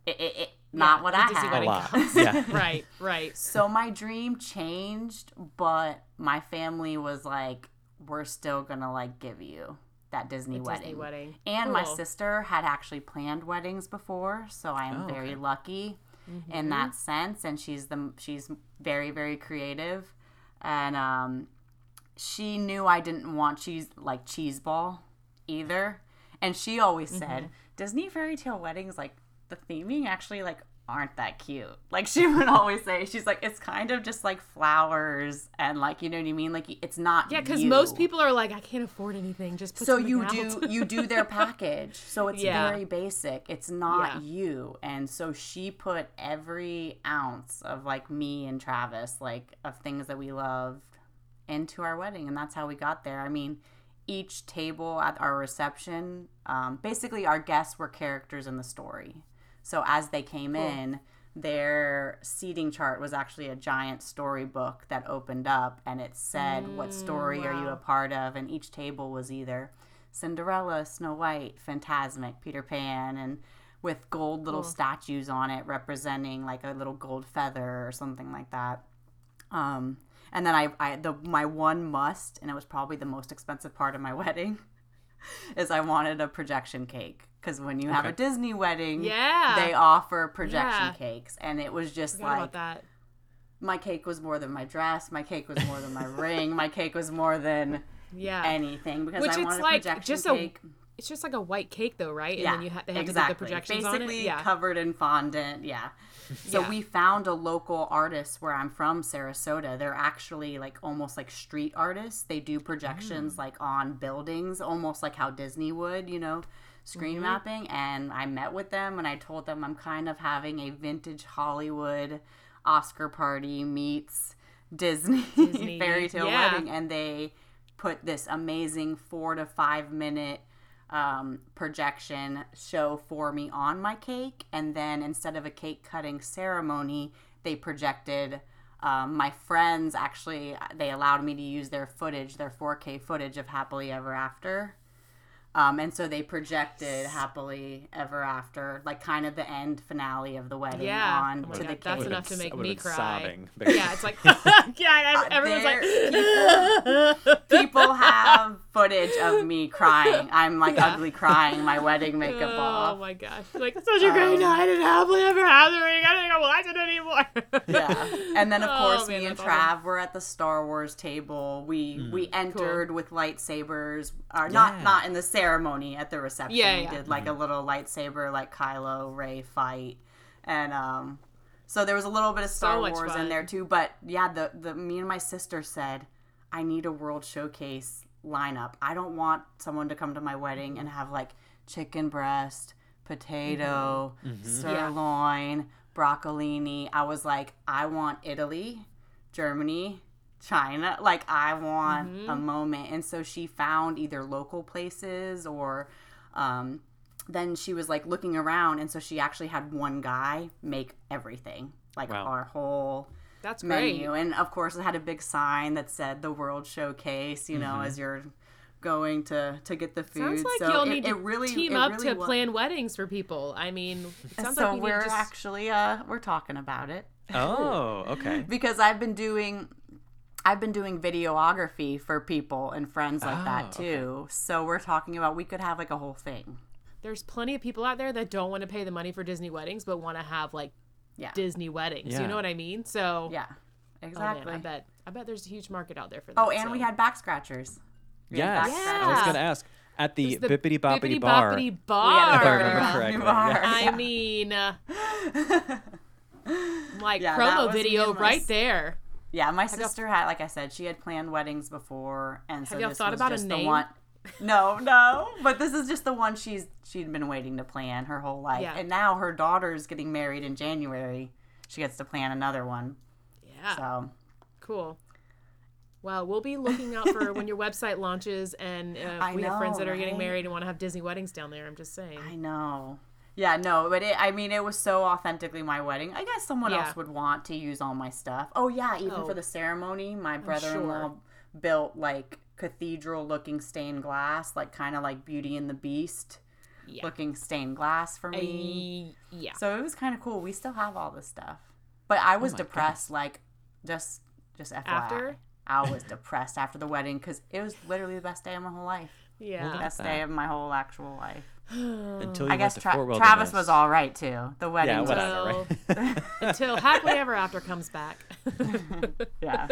C: it, it, it not what I
B: Disney
C: had.
A: A
B: wedding.
A: lot. [laughs] yeah. [laughs]
B: right, right.
C: So my dream changed, but my family was like, "We're still gonna like give you that Disney wedding."
B: Disney wedding.
C: And my sister had actually planned weddings before, so I am
A: Oh,
C: very
A: okay.
C: lucky
B: Mm-hmm.
C: in that sense. And she's the she's very very creative, and um, she knew I didn't want cheese like cheese ball either, and she always
B: Mm-hmm.
C: said Disney fairy tale weddings like the theming actually like aren't that cute. Like she [laughs] would always say, she's like it's kind of just like flowers and like you know what I mean. Like it's not
B: Yeah, because most people are like, I can't afford anything. Just put
C: so you
B: out."
C: do you do their [laughs] package so it's
B: Yeah.
C: very basic it's not
B: Yeah.
C: you and so she put every ounce of like me and travis like of things that we loved into our wedding and that's how we got there i mean each table at our reception um, basically our guests were characters in the story so as they came in their seating chart was actually a giant storybook that opened up and it said what story are you a part of? And each table was either cinderella snow white phantasmic peter pan and with gold little statues on it representing like a little gold feather or something like that. Um, And then I, I the my one must, and it was probably the most expensive part of my [laughs] wedding, is I wanted a projection cake because when you have a Disney wedding,
B: Yeah.
C: they offer projection
B: Yeah.
C: cakes, and it was just like
B: about that.
C: my cake was more than my dress, my cake was more than my ring, my cake was more than
B: Yeah.
C: anything because
B: Which
C: I
B: it's
C: wanted
B: like
C: a projection
B: just a- It's just like a white cake though, right?
C: yeah,
B: and then you ha- they have
C: exactly.
B: to do the projections
C: Basically
B: on it. Yeah.
C: covered in fondant. Yeah. [laughs] So
B: Yeah.
C: we found a local artist where I'm from, Sarasota. They're actually like almost like street artists. They do projections
B: Mm.
C: like on buildings, almost like how Disney would, you know, screen
B: Mm-hmm.
C: mapping. And I met with them and I told them I'm kind of having a vintage Hollywood Oscar party meets Disney, [laughs]
B: Disney,
C: fairy tale
B: yeah.
C: wedding, and they put this amazing four to five minute um, projection show for me on my cake, and then instead of a cake cutting ceremony, they projected. Um, my friends actually they allowed me to use their footage, their 4K footage of Happily Ever After. Um, and so they projected happily ever after, like kind of the end finale of the wedding
B: Yeah.
C: on
B: Oh
C: to
B: God,
C: the
B: that's
C: cake.
B: enough to make me cry.
A: sobbing. [laughs]
B: Yeah, it's like [laughs] [laughs] yeah, and everyone's like
C: People have footage of me crying. I'm like
B: Yeah.
C: ugly crying, my wedding makeup
B: Oh
C: off.
B: my gosh! Like such a great
C: Um,
B: night and happily ever after. I don't think watch it anymore.
C: yeah. And then of
B: Oh,
C: course
B: man,
C: me and
B: that's
C: Trav were at the Star Wars table. We we entered with lightsabers. Or not
A: Yeah.
C: not in the ceremony at the reception.
B: Yeah,
C: we
B: yeah.
C: did like a mm-hmm. little lightsaber like Kylo Rey fight. And um so there was a little bit of Star
B: much
C: Wars in there too, but yeah, the the me and my sister said I need a world showcase lineup. I don't want someone to come to my wedding and have like chicken breast, potato, mm-hmm. Mm-hmm. sirloin, broccolini. I was like, I want Italy, Germany, China. Like, I want a moment. And so she found either local places or um, then she was like looking around. And so she actually had one guy make everything, like
A: Wow.
C: our whole
B: That's great.
C: menu. And of course, it had a big sign that said the World Showcase, you know, as you're going to to get the food.
B: Sounds like
C: so
B: you'll
C: it,
B: need
C: it
B: to
C: really
B: team up
C: really
B: to plan weddings for people. I mean, it sounds
C: so
B: like you
C: we're
B: just
C: actually uh we're talking about it
A: Oh, okay. [laughs]
C: because I've been doing I've been doing videography for people and friends like
A: Oh,
C: that too. So we're talking about we could have like a whole thing.
B: there's plenty of people out there that don't want to pay the money for Disney weddings, but want to have like
C: Yeah.
B: Disney weddings.
A: Yeah.
B: You know what I mean? So
C: Yeah.
B: oh, man,
C: Exactly.
B: I bet I bet there's a huge market out there for that.
C: Oh, and
B: so.
C: we had back scratchers. We had
A: Yes.
C: back
A: I was gonna ask at the,
B: It was
A: bippity boppity
B: Bippity
A: bar.
B: Boppity [laughs] bar.
A: If I remember
C: bar.
A: correctly,
C: Bar.
A: yeah.
B: I mean, uh, [laughs] like
C: Yeah,
B: promo video right
C: s-
B: there.
C: Yeah, my
B: y'all-
C: sister had, like I said, she had planned weddings before, and so
B: Have y'all
C: this
B: thought
C: was
B: about a
C: just the one. No, no, but this is just the one she's she'd been waiting to plan her whole life,
B: Yeah.
C: and now her daughter's getting married in January. She gets to plan another one.
B: Yeah,
C: So
B: cool. Well, we'll be looking out for when your [laughs] website launches, and uh, we have friends that are getting married and want to have Disney weddings down there. I'm just saying.
C: I know. Yeah, no, but it, I mean, it was so authentically my wedding. I guess someone
B: Yeah.
C: else would want to use all my stuff. Oh yeah, even
B: Oh.
C: for the ceremony, my brother-in-law
B: sure.
C: built like cathedral-looking stained glass, like kind of like Beauty and the Beast
B: Yeah.
C: looking stained glass for me.
B: I- yeah.
C: So it was kind of cool. We still have all this stuff, but I oh was
A: my
C: depressed. Like, just just FYI,
B: After?
C: I was depressed after the wedding because it was literally the best day of my whole life.
B: Yeah.
C: The best
A: that.
C: day of my whole actual life.
A: Until you
C: I guess
A: went to
C: Tra-
A: Fort
C: Travis was all right too. The wedding,
A: Yeah,
C: was-
A: whatever, right? [laughs]
B: Until happily ever after comes back. [laughs]
C: yeah.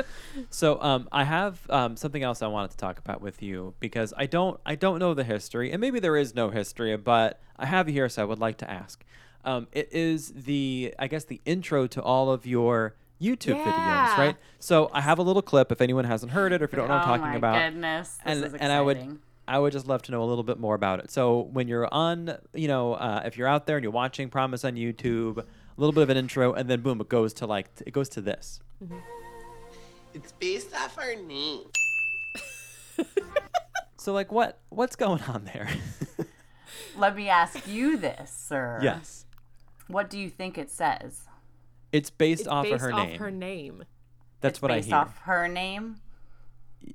A: So um, I have um, something else I wanted to talk about with you because I don't I don't know the history and maybe there is no history, but I have here, so I would like to ask. Um, it is the I guess the intro to all of your YouTube videos, right? So I have a little clip if anyone hasn't heard it or if you don't know what
C: oh
A: I'm talking
C: my
A: about.
C: goodness, this
A: and
C: is
A: and I would
C: exciting.
A: I would just love to know a little bit more about it. So when you're on, you know, uh, if you're out there and you're watching Promise on YouTube, a little bit of an intro, and then boom, it goes to like it goes to this.
D: It's based off our name. [laughs]
A: So like what what's going on there? [laughs]
C: Let me ask you this, sir.
A: yes,
C: What do you think it says?
A: it's based
B: It's
A: off
B: based
A: of her
B: off
A: name.
B: her name.
A: That's
C: It's
A: what I
C: based
A: hear.
C: off her name.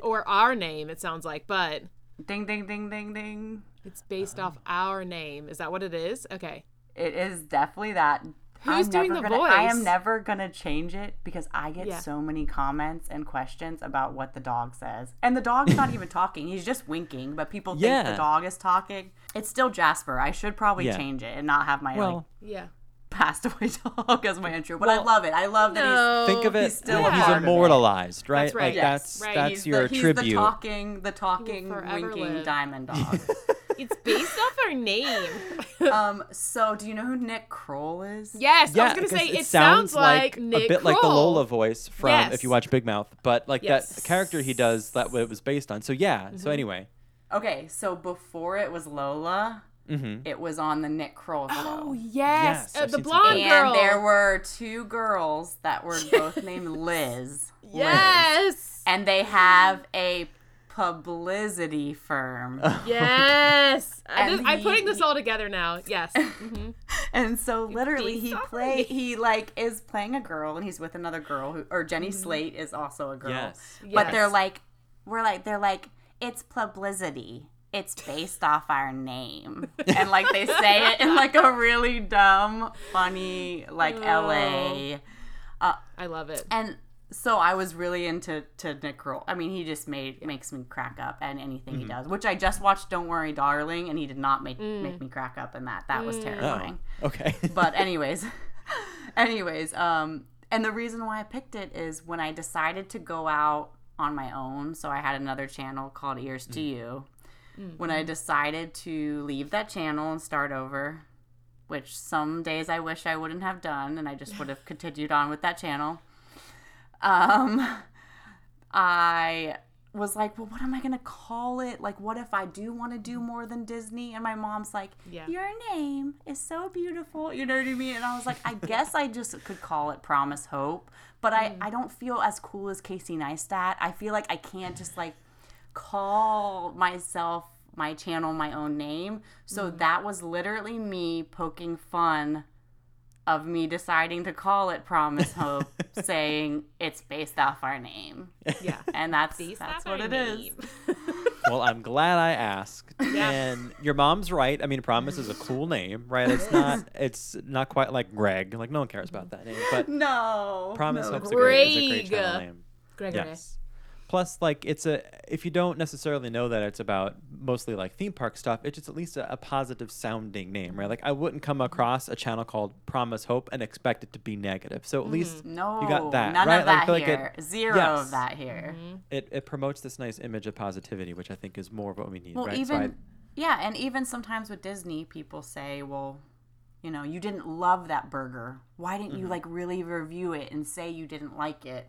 B: Or our name, it sounds like, but
C: Ding ding ding ding ding.
B: it's based off our name. Is that what it is? Okay.
C: It is definitely that.
B: Who's
C: I'm
B: doing the
C: gonna- I am never gonna change it because I get
B: Yeah.
C: so many comments and questions about what the dog says, and the dog's not even talking; he's just winking. But people think the dog is talking. It's still Jasper. I should probably
A: Yeah.
C: change it and not have my like
A: Well,
B: Yeah.
C: Passed away [laughs] dog as my intro. But I love it. I love that
B: No.
A: think of it.
C: he's still
B: a
A: he's
B: part of it.
A: immortalized, right?
B: That's right.
A: Like
C: Yes.
A: that's
B: Right.
A: that's
C: he's
A: your
C: the, he's
A: tribute.
C: the talking, the talking, winking
B: live.
C: diamond dog. [laughs]
B: It's based off our name. [laughs]
C: um. So, do you know who Nick Kroll is?
B: yes, I
A: yeah,
B: was gonna
A: because
B: say
A: it,
B: it, sounds like,
A: a
B: Nick
A: bit like the Lola voice from
B: Yes.
A: if you watch Big Mouth, but like
B: Yes.
A: that character he does that it was based on. So yeah.
B: Mm-hmm.
A: So anyway,
C: Okay. So before it was Lola,
A: mm-hmm.
C: it was on the Nick Kroll show.
B: Oh yes,
A: Yes,
B: uh, the
A: seen some
B: blonde girl.
C: And there were two girls that were [laughs] both named Liz. Liz.
B: yes,
C: And they have a publicity firm. [laughs] [laughs]
B: yes. I
C: And
B: just- I'm
C: he-
B: putting this all together now. Yes. hmm
C: And so literally he
B: off
C: play he like is playing a girl and he's with another girl who or Jenny Slate is also a girl.
A: Yes.
C: But they're like we're like they're like it's publicity. It's based off our name. And like they say it in like a really dumb, funny like LA.
B: I love it.
C: And so I was really into to Nick Kroll. I mean, he just made makes me crack up and anything he mm-hmm. does. Which I just watched Don't Worry Darling and he did not make mm. make me crack up in that. That was mm.
A: Oh,
C: terrifying.
A: okay. [laughs]
C: but anyways [laughs] anyways um and the reason why i picked it is when i decided to go out on my own so i had another channel called ears to mm. you when i decided to leave that channel and start over which some days i wish i wouldn't have done and i just would have [laughs] continued on with that channel. Um i was like well what am i gonna call it? Like what if i do want to do more than disney? And my mom's like
B: Yeah.
C: your name is so beautiful. You know what i mean? And i was like i [laughs] guess i just could call it promise hope but i i don't feel as cool as casey neistat. I feel like i can't just like call myself my channel my own name so mm-hmm. that was literally me poking fun of me deciding to call it promise hope [laughs] saying it's based off our name
B: Yeah.
C: and that's
B: Based
C: that's what
B: our
C: it is
B: name. [laughs]
A: well, I'm glad I asked. And your mom's right. I mean, Promise is a cool name, right? It's not. It's not quite like Greg. Like no one cares about mm-hmm. that name, but
C: no
A: Promise
C: no.
A: Hope's a great, is a great channel name.
B: Gregory.
A: Yes. Plus, like it's a if you don't necessarily know that it's about mostly like theme park stuff, it's just at least a, a positive sounding name, right? Like I wouldn't come across a channel called Promise Hope and expect it to be negative. So at least
C: no
A: you got that,
C: none
A: right?
C: of
A: Like, I
C: that
A: feel like it-
C: Zero
A: Yes.
C: of that here
A: it, it promotes this nice image of positivity, which I think is more of what we need,
C: Well,
A: right?
C: even
A: so I,
C: yeah, and even sometimes with Disney, people say, "Well, you know, you didn't love that burger. Why didn't
A: Mm-hmm.
C: you like really review it and say you didn't like it?"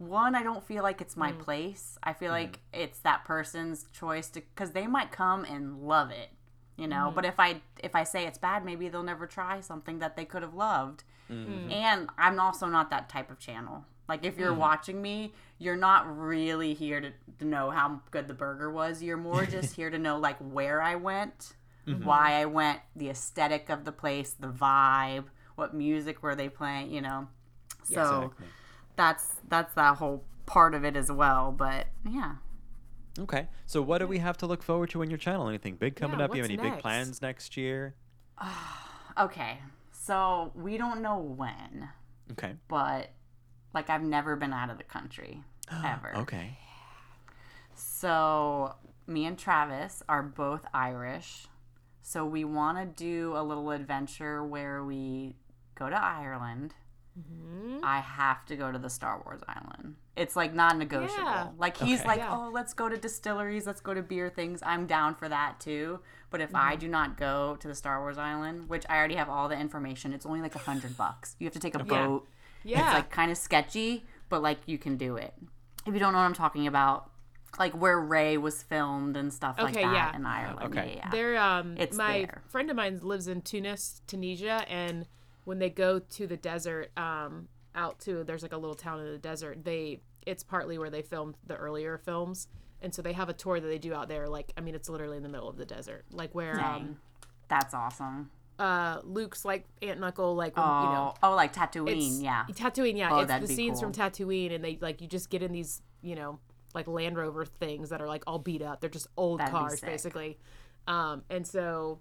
C: One, I don't feel like it's my place. I feel like
A: Mm-hmm.
C: it's that person's choice to because they might come and love it, you know.
A: Mm-hmm.
C: But if I if I say it's bad, maybe they'll never try something that they could have loved.
A: Mm-hmm.
C: And I'm also not that type of channel. Like if you're watching me, you're not really here to, to know how good the burger was. You're more [laughs] just here to know like where I went,
A: Mm-hmm.
C: why I went, the aesthetic of the place, the vibe, what music were they playing, you know. So
A: Exactly.
C: That's that's that whole part of it as well. But yeah.
A: Okay. So what do we have to look forward to on your channel? Anything big coming
B: Yeah,
A: up? You have any big plans next year? [sighs]
C: Okay. So we don't know when,
A: Okay.
C: but like I've never been out of the country [gasps] ever.
A: Okay.
C: So, me and Travis are both Irish. So, we want to do a little adventure where we go to Ireland.
B: Mm-hmm.
C: I have to go to the Star Wars Island. It's like non negotiable.
B: Yeah.
C: Like, he's
A: Okay.
C: like,
B: Yeah.
C: oh, let's go to distilleries, let's go to beer things. I'm down for that too. But if
B: Mm-hmm.
C: I do not go to the Star Wars Island, which I already have all the information, it's only like a hundred bucks. You have to take a
B: Yeah.
C: boat.
B: Yeah.
C: It's like kind of sketchy, but like you can do it. If you don't know what I'm talking about, like where Rey was filmed and stuff like
B: Okay,
C: that
B: yeah.
C: in Ireland.
A: Okay.
C: Yeah, yeah.
B: There, um,
C: It's
B: my
C: there.
B: friend of mine lives in Tunis, Tunisia, and when they go to the desert, um, out to there's like a little town in the desert. They it's partly where they filmed the earlier films, and so they have a tour that they do out there. Like, I mean, it's literally in the middle of the desert, like where
C: Dang.
B: um,
C: That's awesome.
B: uh, Luke's like Aunt and Uncle, like when,
C: Oh,
B: you know,
C: oh, like Tatooine, yeah.
B: Tatooine, yeah.
C: Oh,
B: it's the scenes
C: cool.
B: from Tatooine, and they like you just get in these, you know, like Land Rover things that are like all beat up. They're just old
C: That'd
B: cars, basically. Um, and so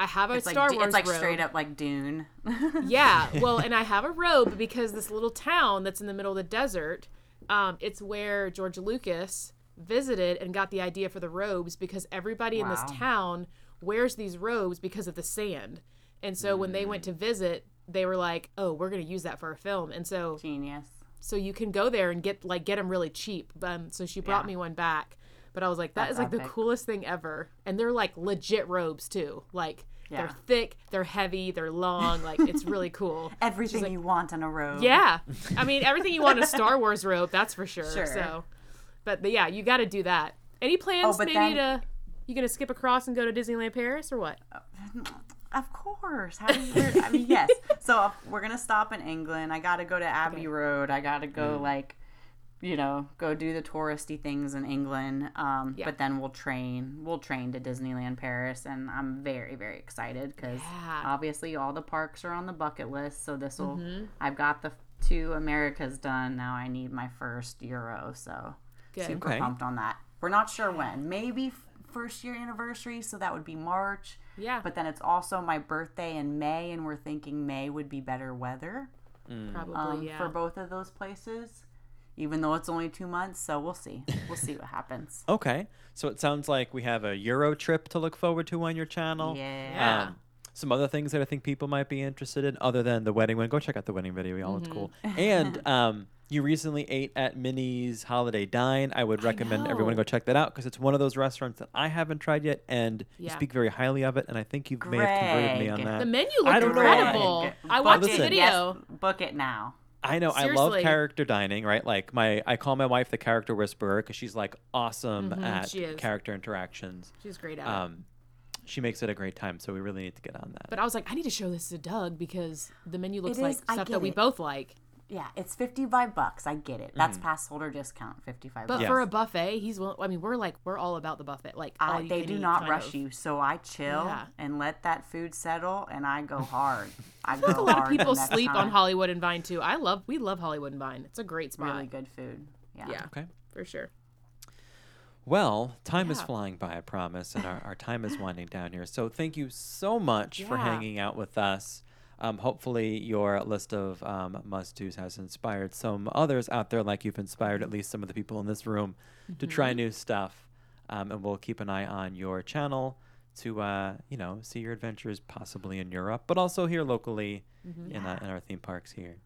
B: I have a
C: It's
B: Star
C: Du-
B: Wars
C: it's like
B: robe.
C: straight up like Dune. [laughs]
B: Yeah, well, and I have a robe because this little town that's in the middle of the desert, um, it's where George Lucas visited and got the idea for the robes because everybody in this town wears these robes because of the sand. And so when they went to visit, they were like, "Oh, we're going to use that for a film." And so
C: Genius.
B: so you can go there and get like get them really cheap. Um, so she brought
C: Yeah.
B: me one back, but I was like, "That is
C: That's
B: like the coolest thing ever." And they're like legit robes too. Like
C: Yeah.
B: they're thick, they're heavy, they're long. Like it's really [laughs] cool.
C: Everything you want in a robe.
B: Yeah, [laughs] I mean everything you want in a Star Wars robe, that's for sure.
C: Sure.
B: So, but, but yeah, you got to do that. Any plans
C: Oh,
B: maybe
C: then-
B: to you gonna skip across and go to Disneyland Paris or what? [laughs]
C: Of course. How do you, I mean, yes. So uh, we're gonna stop in England. I gotta go to Abbey Road. I gotta go like, you know, go do the touristy things in England. Um,
B: Yeah.
C: But then we'll train. We'll train to Disneyland Paris, and I'm very very excited because
B: Yeah.
C: obviously all the parks are on the bucket list. So this will.
B: Mm-hmm.
C: I've got the two Americas done. Now I need my first Euro. So
B: Good.
C: super
A: Okay.
C: pumped on that. We're not sure when. Maybe f- first year anniversary. So that would be March.
B: Yeah,
C: But then it's also my birthday in May, and we're thinking May would be better weather
B: probably
C: um,
B: yeah.
C: for both of those places, even though it's only two months. So we'll see. We'll see what happens. [laughs]
A: Okay. So it sounds like we have a Euro trip to look forward to on your channel.
C: Yeah.
B: Yeah.
A: Um, some other things that I think people might be interested in, other than the wedding one. Go check out the wedding video, y'all. It's cool. [laughs] And um, you recently ate at Minnie's Holiday Dine. I would recommend everyone go check that out because it's one of those restaurants that I haven't tried yet, and you speak very highly of it. And I think you may have converted me on that.
B: the menu
A: I
B: looked incredible.
C: Greg,
B: I watched the video.
C: yes, book it now.
A: I know I love character dining, right? Like my I call my wife the character whisperer because she's like awesome at
B: Mm-hmm, she is.
A: character interactions.
B: She's great at it.
A: Um, she makes it a great time, so we really need to get on that.
B: But I was like, I need to show this to Doug because the menu looks
C: It
B: like
C: is-
B: stuff
C: get
B: that we
C: it.
B: both like.
C: Yeah, it's fifty-five bucks. I get it. That's mm-hmm. pass holder discount. Fifty-five.
B: But
C: bucks.
B: for a buffet, he's will. I mean, we're like we're all about the buffet. Like
C: I, they do not rush
B: of.
C: you, so I chill
B: Yeah.
C: and let that food settle, and I go [laughs] hard. I go
B: I think a lot of people
C: next
B: sleep on. Hollywood and Vine too. I love we love Hollywood and Vine. It's a great spot.
C: Really good food. Yeah.
B: Yeah,
A: okay.
B: for sure.
A: Well, time is flying by, I promise, and our, our time is [laughs] winding down here. So thank you so much for hanging out with us. Um, hopefully, your list of um, must dos has inspired some others out there, like you've inspired at least some of the people in this room to
B: Mm-hmm.
A: try new stuff. Um, and we'll keep an eye on your channel to, uh, you know, see your adventures possibly in Europe, but also here locally
B: Mm-hmm.
A: in, uh, in our theme parks here.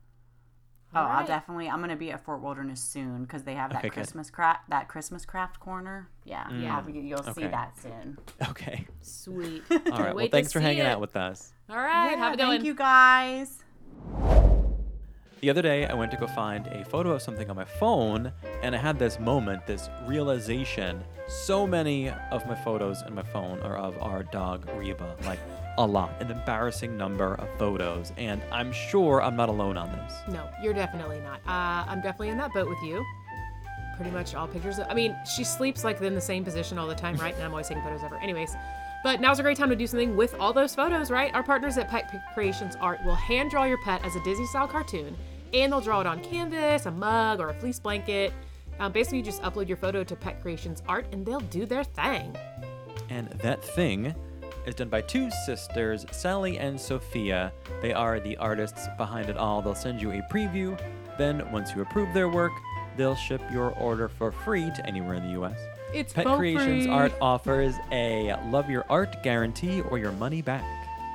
C: Oh, I'll definitely. I'm gonna be at Fort Wilderness soon because they have that
A: Okay.
C: Christmas craft, that Christmas craft corner. Yeah,
B: Yeah.
C: I'll be, you'll see that soon.
A: Okay.
B: Sweet. [laughs]
A: All right. Well, thanks for hanging
B: it.
A: out with us.
B: All right,
C: Yeah,
B: have a good one.
C: Thank you guys.
A: The other day, I went to go find a photo of something on my phone, and I had this moment, this realization. So many of my photos in my phone are of our dog Reba, like a lot, an embarrassing number of photos, and I'm sure I'm not alone on this.
B: No, you're definitely not. Uh, I'm definitely in that boat with you. Pretty much all pictures. Of, I mean, she sleeps like in the same position all the time, right? And I'm always taking photos of her. Anyways, but now's a great time to do something with all those photos, right? Our partners at Pet Creations Art will hand draw your pet as a Disney style cartoon, and they'll draw it on canvas, a mug, or a fleece blanket. Um, basically, you just upload your photo to Pet Creations Art, and they'll do their thing.
A: And that thing is done by two sisters, Sally and Sophia. They are the artists behind it all. They'll send you a preview. Then, once you approve their work, they'll ship your order for free to anywhere in the U.S.
B: It's
A: Pet Creations
B: free.
A: Art offers a love your art guarantee or your money back.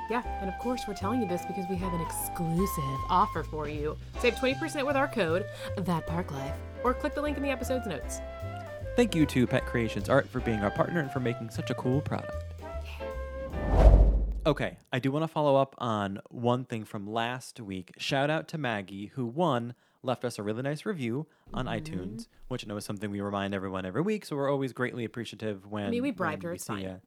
B: Yeah, and of course, we're telling you this because we have an exclusive offer for you. Save 20% with our code, ThatParkLife, or click the link in the episode's notes.
A: Thank you to Pet Creations Art for being our partner and for making such a cool product. Okay, I do want to follow up on one thing from last week. Shout out to Maggie, who one left us a really nice review on iTunes, which I know is something we remind everyone every week. So we're always greatly appreciative when
B: mean, we bribed
A: when
B: her,
A: we
B: it's
A: see
B: fine.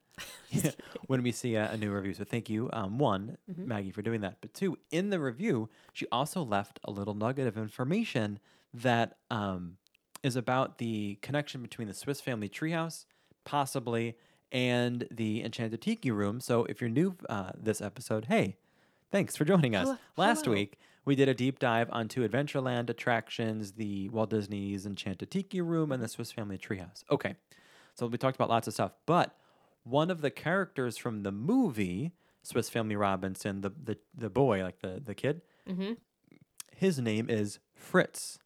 A: A, [laughs] [laughs] when we see a, a new review. So thank you, um, one Maggie for doing that. But two, in the review, she also left a little nugget of information that um, is about the connection between the Swiss Family Treehouse, possibly, and the Enchanted Tiki Room. So if you're new uh, this episode, hey, thanks for joining us.
B: Hello-
A: Last
B: hello.
A: week, we did a deep dive onto Adventureland attractions, the Walt Disney's Enchanted Tiki Room, and the Swiss Family Treehouse. Okay, so we talked about lots of stuff, but one of the characters from the movie Swiss Family Robinson, the the the boy, like the the kid.
B: Mm-hmm.
A: His name is Fritz.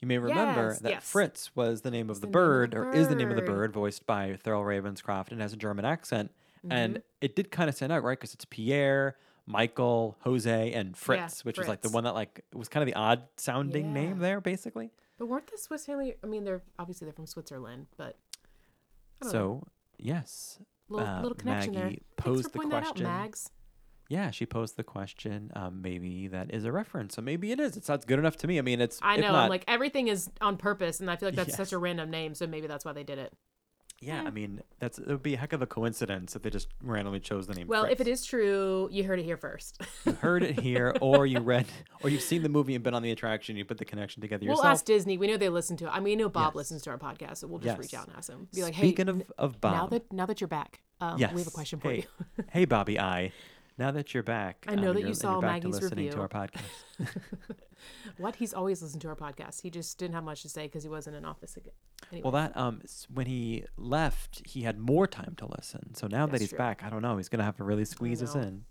A: You may remember
B: Yes,
A: that
B: yes.
A: Fritz was the name of the,
B: the name of
A: bird,
B: the
A: or is the name of the
B: bird.
A: bird, voiced by Thurl Ravenscroft, and has a German accent.
B: Mm-hmm.
A: And it did kind of stand out, right? Because it's Pierre, Michael, Jose, and Fritz, which was like the one that like was kind of the odd sounding name there, basically.
B: But weren't the Swiss family? I mean, they're obviously they're from Switzerland, but don't know.
A: So yes,
B: little,
A: uh,
B: little connection there.
A: Maggie
B: Thanks
A: posed
B: for
A: the question.
B: out, Mags.
A: Yeah, she posed the question. Um, maybe that is a reference. So maybe it is. It sounds good enough to me. I mean, it's.
B: I know.
A: not-
B: I'm like everything is on purpose, and I feel like that's
A: Yes.
B: such a random name, so maybe that's why they did it.
A: Yeah, I mean, that's it would be a heck of a coincidence if they just randomly chose the name.
B: Well, if it is true, you heard it here first. [laughs]
A: you heard it here, or you read, or you've seen the movie and been on the attraction, you put the connection together yourself.
B: we'll ask Disney. We know they listen to it. I mean, we know Bob
A: Yes.
B: listens to our podcast, so we'll just reach out and ask him. Be like, hey,
A: Speaking
B: of
A: of Bob,
B: now that now that you're back, um,
A: yes,
B: we have a question for
A: hey,
B: you. [laughs]
A: hey, Bobby, I. Now that you're back,
B: I know
A: um,
B: that
A: you're-
B: you saw
A: you're back to
B: Maggie's
A: listening to
B: review.
A: our podcast. [laughs] [laughs]
B: what? He's always listened to our podcast. He just didn't have much to say because he wasn't in office again. Anyway,
A: Well, that um, when he left, he had more time to listen. So now that he's
B: true.
A: back, I don't know. He's gonna have to really squeeze us in.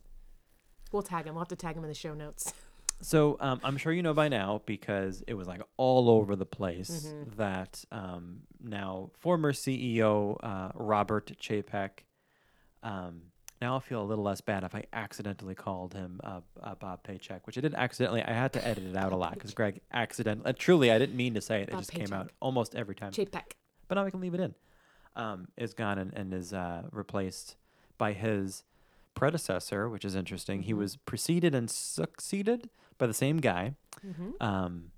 B: we'll tag him. We'll have to tag him in the show notes. [laughs]
A: So um, I'm sure you know by now because it was like all over the place
B: Mm-hmm.
A: that um, now former CEO uh, Robert Chapek. Um, now I'll feel a little less bad if I accidentally called him uh, uh, Bob Paycheck, which I did accidentally. I had to edit it out a lot because Greg accidentally. Uh, truly, I didn't mean to say it. It
B: Bob
A: just came out almost every time.
B: Chapek.
A: but now I can leave it in. Um, is gone and, and is uh, replaced by his predecessor, which is interesting. He was preceded and succeeded by the same guy. Um,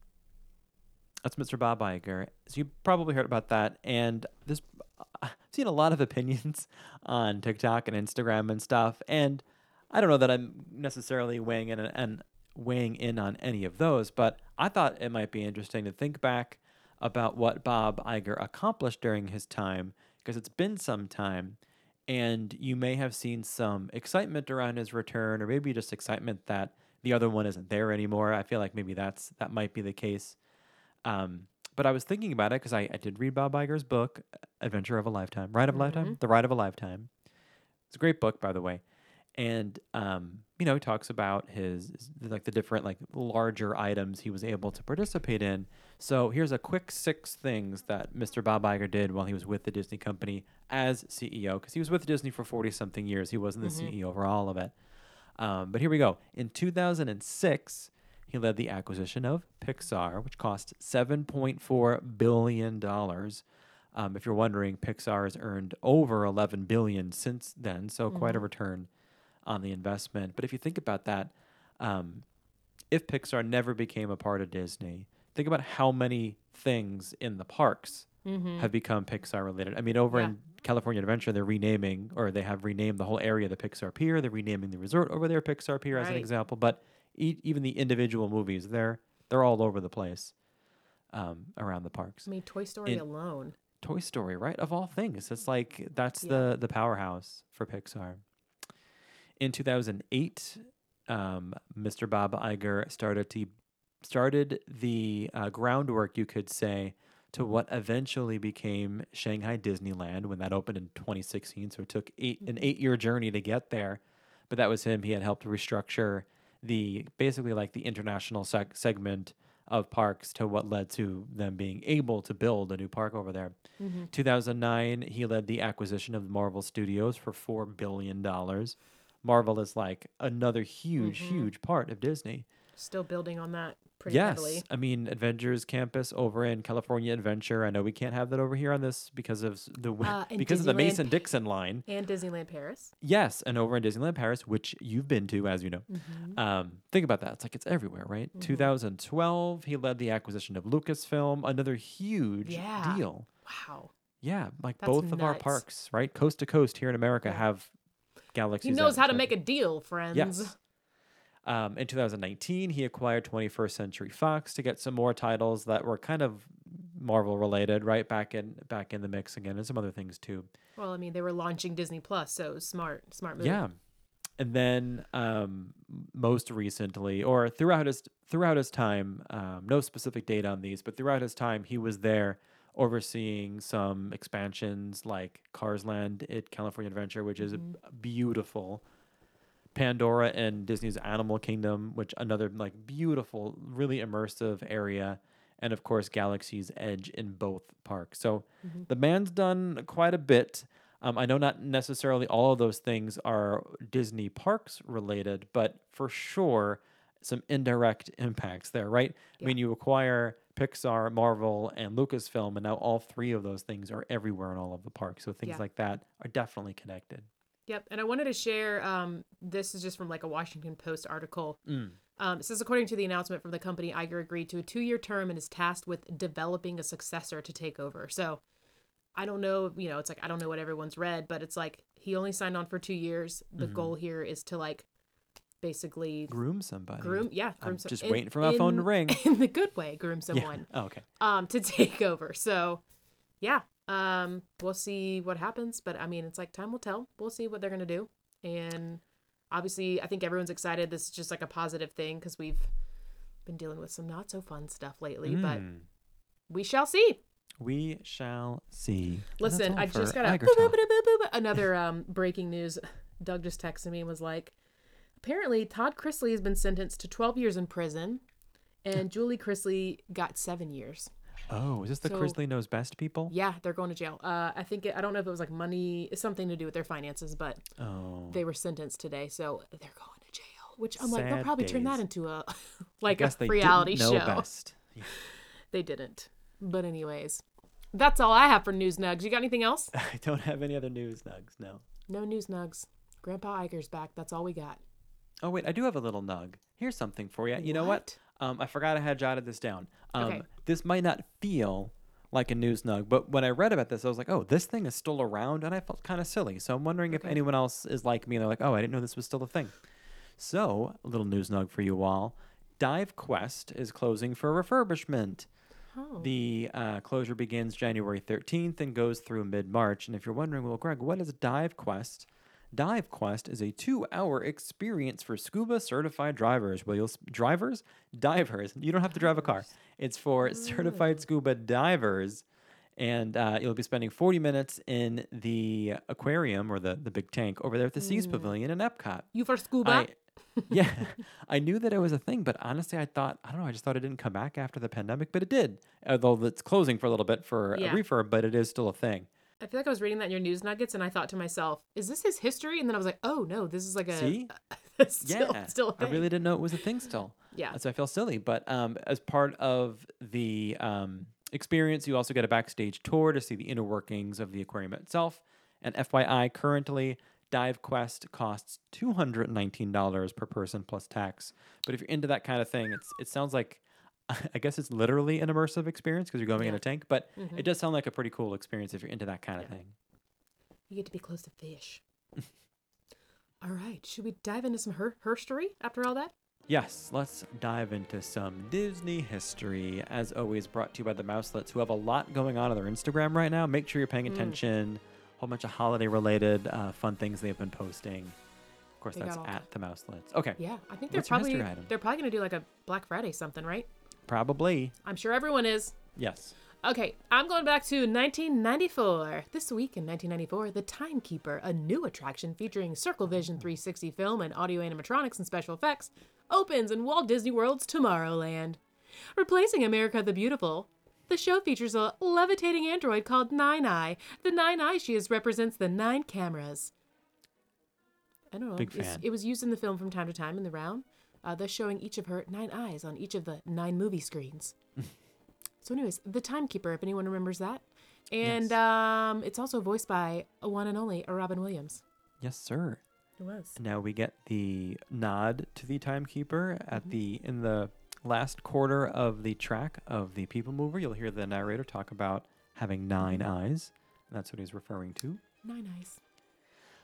A: that's Mr. Bob Iger. So you probably heard about that. And this, uh, I've seen a lot of opinions [laughs] on TikTok and Instagram and stuff. And I don't know that I'm necessarily weighing in and weighing in on any of those, but I thought it might be interesting to think back about what Bob Iger accomplished during his time because it's been some time and you may have seen some excitement around his return or maybe just excitement that the other one isn't there anymore. I feel like maybe that's that might be the case. Um, but I was thinking about it because I, I did read Bob Iger's book, Adventure of a Lifetime, Ride of a Lifetime, The Ride of a Lifetime. It's a great book, by the way. And um, you know, he talks about his like the different like larger items he was able to participate in. So here's a quick six things that Mr. Bob Iger did while he was with the Disney company as CEO, because he was with Disney for forty something years. He wasn't the CEO for all of it. Um, but here we go. In 2006, he led the acquisition of Pixar, which cost 7.4 billion dollars. Um, if you're wondering, Pixar has earned over 11 billion since then, so quite a return on the investment. But if you think about that, um, if Pixar never became a part of Disney, think about how many things in the parks have become Pixar related. I mean, over
B: Yeah.
A: in California Adventure, they're renaming, or they have renamed the whole area the Pixar Pier. They're renaming the resort over there Pixar Pier as an example. But e- even the individual movies, they're they're all over the place um, around the parks.
B: I mean, Toy Story alone.
A: Toy Story, right? Of all things, it's like that's
B: Yeah.
A: the the powerhouse for Pixar. In 2008, um, Mr. Bob Iger started to started the uh, groundwork, you could say, to what eventually became Shanghai Disneyland when that opened in 2016. So it took eight an eight year journey to get there, but that was him. He had helped restructure the basically like the international seg- segment of parks to what led to them being able to build a new park over there. Mm-hmm. 2009, he led the acquisition of Marvel Studios for four billion dollars. Marvel is like another huge, mm-hmm. huge part of Disney.
B: Still building on that pretty
A: yes,
B: heavily.
A: I mean Avengers Campus over in California Adventure. I know we can't have that over here on this because of the
B: Uh, [laughs]
A: because of the Mason Dixon line.
B: And Disneyland Paris.
A: Yes, and over in Disneyland Paris, which you've been to, as you know.
B: Mm-hmm.
A: Um, think about that. It's like it's everywhere, right? 2012, he led the acquisition of Lucasfilm, another huge
B: Yeah.
A: deal.
B: Wow.
A: Yeah, like
B: That's
A: both of our parks, right, coast to coast here in America, have galaxies.
B: He knows how to make a deal, friends.
A: Yes. Um, in 2019, he acquired 21st Century Fox to get some more titles that were kind of Marvel related, right? Back in back in the mix again, and some other things too.
B: Well, I mean, they were launching Disney Plus, so smart, smart move.
A: Yeah. And then um, most recently, or throughout his throughout his time, um, no specific date on these, but throughout his time, he was there overseeing some expansions like Cars Land at California Adventure, which is b- beautiful, Pandora and Disney's Animal Kingdom, which another like beautiful, really immersive area, and of course Galaxy's Edge in both parks. So the man's done quite a bit. Um, I know not necessarily all of those things are Disney parks related, but for sure some indirect impacts there, right? I mean, you acquire Pixar, Marvel, and Lucasfilm, and now all three of those things are everywhere in all of the parks. So things
B: Yeah.
A: like that are definitely connected.
B: Yep. And I wanted to share um, this is just from like a Washington Post article.
A: Mm.
B: Um, it says, according to the announcement from the company, Iger agreed to a two year term and is tasked with developing a successor to take over. So I don't know, you know, it's like, I don't know what everyone's read, but it's like he only signed on for two years. The
A: Mm-hmm.
B: goal here is to like basically
A: Groom somebody.
B: groom, yeah, groom
A: I'm
B: some-
A: just
B: in-
A: waiting for my phone to ring. [laughs]
B: In the good way, groom
A: Yeah.
B: someone
A: Oh, okay.
B: um, to [laughs] take over. So, yeah, um, we'll see what happens. But I mean, it's like time will tell. We'll see what they're gonna do, and obviously, I think everyone's excited. This is just like a positive thing because we've been dealing with some not so fun stuff lately. But
A: Mm.
B: we shall see.
A: We shall see.
B: Listen, I just got a boop, boop, boop. another um, breaking news. [laughs] Doug just texted me and was like, apparently Todd Chrisley has been sentenced to 12 years in prison, and Julie Chrisley got seven years.
A: Oh, is this the
B: So-
A: Chrisley Knows Best people?
B: Yeah, they're going to jail. Uh, I think it, I don't know if it was like money, something to do with their finances, but
A: Oh.
B: they were sentenced today, so they're going to jail. Which I'm like, they'll
A: Sad
B: probably turn that into a [laughs] like a reality show.
A: best. [laughs]
B: They didn't. But anyways, that's all I have for news nugs. You got anything else? [laughs]
A: I don't have any other news nugs. No.
B: No news nugs. Grandpa Iger's back. That's all we got.
A: Oh wait, I do have a little nug. Here's something for you. You know what? Um, I forgot I had jotted this down. Um,
B: Okay.
A: This might not feel like a news nug, but when I read about this, I was like, oh, this thing is still around, and I felt kind of silly. So I'm wondering if anyone else is like me. and They're like, oh, I didn't know this was still a thing. So a little news nug for you all. Dive Quest is closing for refurbishment.
B: Oh.
A: The uh, closure begins January 13th and goes through mid March. And if you're wondering, well, Greg, what is Dive Quest? Dive Quest is a two-hour experience for scuba certified drivers. Well, you'll drivers, divers. You don't have to drive a car. It's for certified scuba divers, and uh, you'll be spending 40 minutes in the aquarium or the the big tank over there at the Seas Pavilion in Epcot.
B: You for scuba?
A: I, [laughs] yeah, I knew that it was a thing, but honestly, I thought I don't know. I just thought it didn't come back after the pandemic, but it did. Although it's closing for a little bit for
B: Yeah.
A: a refurb, but it is still a thing.
B: I feel like I was reading that in your news nuggets, and I thought to myself, "Is this his history?" And then I was like, "Oh no, this is like a
A: See? [laughs]
B: still,
A: yeah,
B: still a
A: I
B: thing."
A: I really didn't know it was a thing still.
B: Yeah.
A: so I feel silly. But um, as part of the um, experience, you also get a backstage tour to see the inner workings of the aquarium itself. And FYI, currently. Dive Quest costs two hundred nineteen dollars per person plus tax. But if you're into that kind of thing, it's it sounds like I guess it's literally an immersive experience because you're going in a tank. But
B: Mhm.
A: it does sound like a pretty cool experience if you're into that kind of thing.
B: You get to be close to fish. [laughs] all right, should we dive into some her herstory after all that?
A: Yes, let's dive into some Disney history. As always, brought to you by the Mouselets, who have a lot going on on their Instagram right now. Make sure you're paying
B: Mm.
A: attention. A whole bunch of holiday-related uh, fun things they've been posting. Of course,
B: They
A: that's at the Mouselets. Okay,
B: Yeah, I think they're
A: What's
B: probably they're probably gonna do like a Black Friday something, right?
A: Probably
B: I'm sure everyone is.
A: yes.
B: Okay, I'm going back to 1994. This week in 1994, The Timekeeper, a new attraction featuring Circle Vision 360 film and audio animatronics and special effects, opens in Walt Disney World's Tomorrowland. Replacing America the Beautiful, the show features a levitating android called Nine Eye. The Nine Eye she is represents the nine cameras. I don't know.
A: Big fan.
B: It was used in the film from time to time in the round, uh, thus showing each of her nine eyes on each of the nine movie screens. [laughs] So, anyways, the Timekeeper, if anyone remembers that, and
A: Yes.
B: um, it's also voiced by a one and only Robin Williams.
A: Yes, sir.
B: It was.
A: Now we get the nod to the timekeeper at
B: Mm-hmm.
A: the in the last quarter of the track of the People Mover. You'll hear the narrator talk about having 9
B: Mm-hmm.
A: eyes. That's what he's referring to.
B: Nine eyes.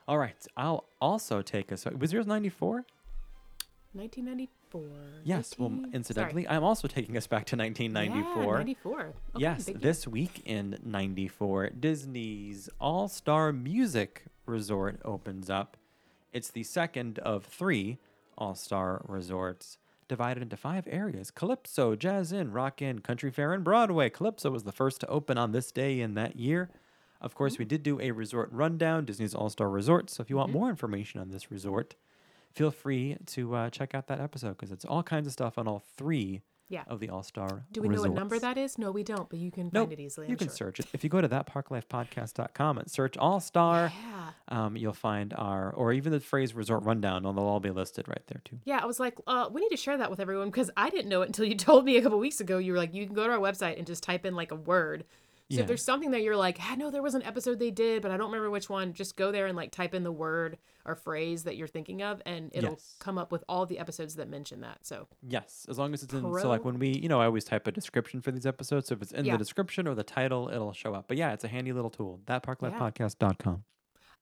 A: All right, I'll also take us. Was yours 94?
B: 1994.
A: Yes. Well,
B: 19
A: incidentally, I'm also taking us back to 1994.
B: Yeah, 94. Okay,
A: yes, this week in 94, Disney's All Star Music Resort opens up. It's the second of three All Star resorts, divided into five areas Calypso, Jazz Inn, Rock Inn, Country Fair, and Broadway. Calypso was the first to open on this day in that year. Of course, we mm-hmm. did do a resort rundown, Disney's All Star Resort. So if you want mm-hmm. more information on this resort, feel free to uh, check out that episode because it's all kinds of stuff on all three
B: Yeah.
A: of the All Star.
B: Do we know what number that is? No, we don't, but you can
A: Nope.
B: find it easily.
A: You
B: I'm
A: can
B: sure.
A: search it. If you go to thatparklifepodcast.com and search All Star,
B: Yeah.
A: um, you'll find our, or even the phrase resort rundown, and they'll all be listed right there too.
B: Yeah, I was like, uh, we need to share that with everyone because I didn't know it until you [laughs] told me a couple weeks ago. You were like, you can go to our website and just type in like a word. So
A: Yeah.
B: if there's something that you're like, I know there was an episode they did, but I don't remember which one, just go there and like type in the word or phrase that you're thinking of, and it'll
A: Yes.
B: come up with all the episodes that mention that. So
A: Yes, as long as it's in. So, like when we, you know, I always type a description for these episodes. So if it's in
B: Yeah.
A: the description or the title, it'll show up. But yeah, it's a handy little tool. Thatparklifepodcast.com.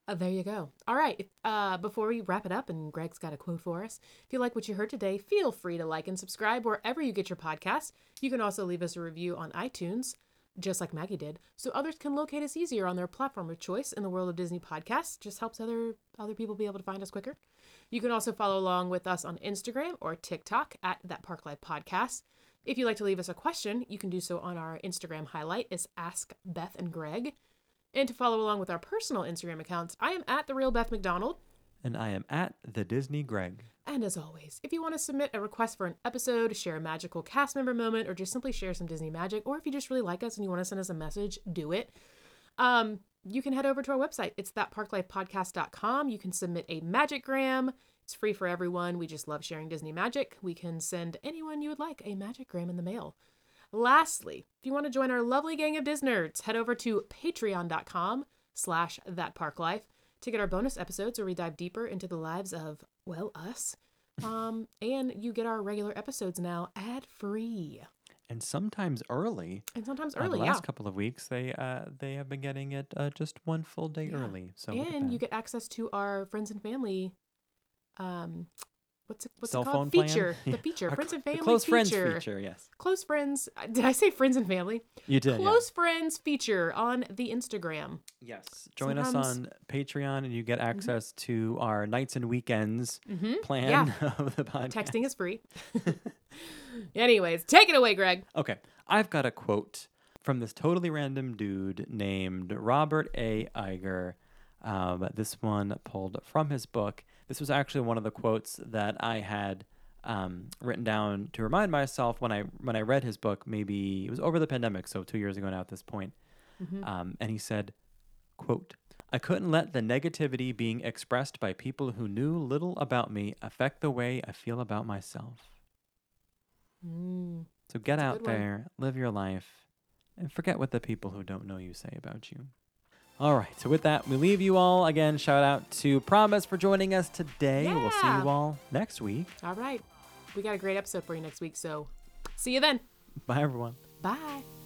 B: Uh, there you go. All right. Uh, before we wrap it up, and Greg's got a quote for us. If you like what you heard today, feel free to like and subscribe wherever you get your podcast. You can also leave us a review on iTunes, just like Maggie did, so others can locate us easier on their platform of choice in the world of Disney podcasts. Just helps other other people be able to find us quicker. You can also follow along with us on Instagram or TikTok at that Park Life Podcast. If you'd like to leave us a question, you can do so on our Instagram highlight. It's Ask Beth and Greg. And to follow along with our personal Instagram accounts, I am at the real Beth McDonald.
A: And I am at the Disney Greg.
B: And as always, if you want to submit a request for an episode, share a magical cast member moment, or just simply share some Disney magic, or if you just really like us and you want to send us a message, do it. Um, you can head over to our website. It's thatparklifepodcast.com. You can submit a magicgram. It's free for everyone. We just love sharing Disney magic. We can send anyone you would like a magicgram in the mail. Lastly, if you want to join our lovely gang of Disnerds, head over to patreon.com slash thatparklife to get our bonus episodes where we dive deeper into the lives of, well, us. Um, and you get our regular episodes now ad free.
A: And sometimes early.
B: And sometimes
A: Uh,
B: early,
A: the
B: yeah.
A: last couple of weeks, they uh, they have been getting it uh, just one full day
B: Yeah.
A: early. So
B: and you get access to our friends and family um what's it what's
A: Cell
B: it called feature [laughs]
A: Yeah.
B: the feature
A: Our
B: friends and family
A: close friends
B: feature.
A: feature. Yes,
B: close friends did i say friends and family
A: you did. yeah.
B: close friends feature on the instagram
A: Yes. Join us on Patreon, and you get access to our nights and weekends
B: Mhm.
A: plan
B: Yeah. [laughs]
A: of the podcast.
B: texting is free [laughs] anyways take it away greg
A: Okay, I've got a quote from this totally random dude named Robert A. Iger. Um, this one pulled from his book. This was actually one of the quotes that I had um, written down to remind myself when I when I read his book. Maybe it was over the pandemic, so two years ago now at this point. Um, and he said, "quote I couldn't let the negativity being expressed by people who knew little about me affect the way I feel about myself."
B: Mm.
A: So get
B: a
A: out there, live your life, and forget what the people who don't know you say about you. All right, so with that, we leave you all. Again, shout out to Promise for joining us today. We'll see you all next week.
B: all right we got a great episode for you next week so see you then
A: Bye, everyone.
B: bye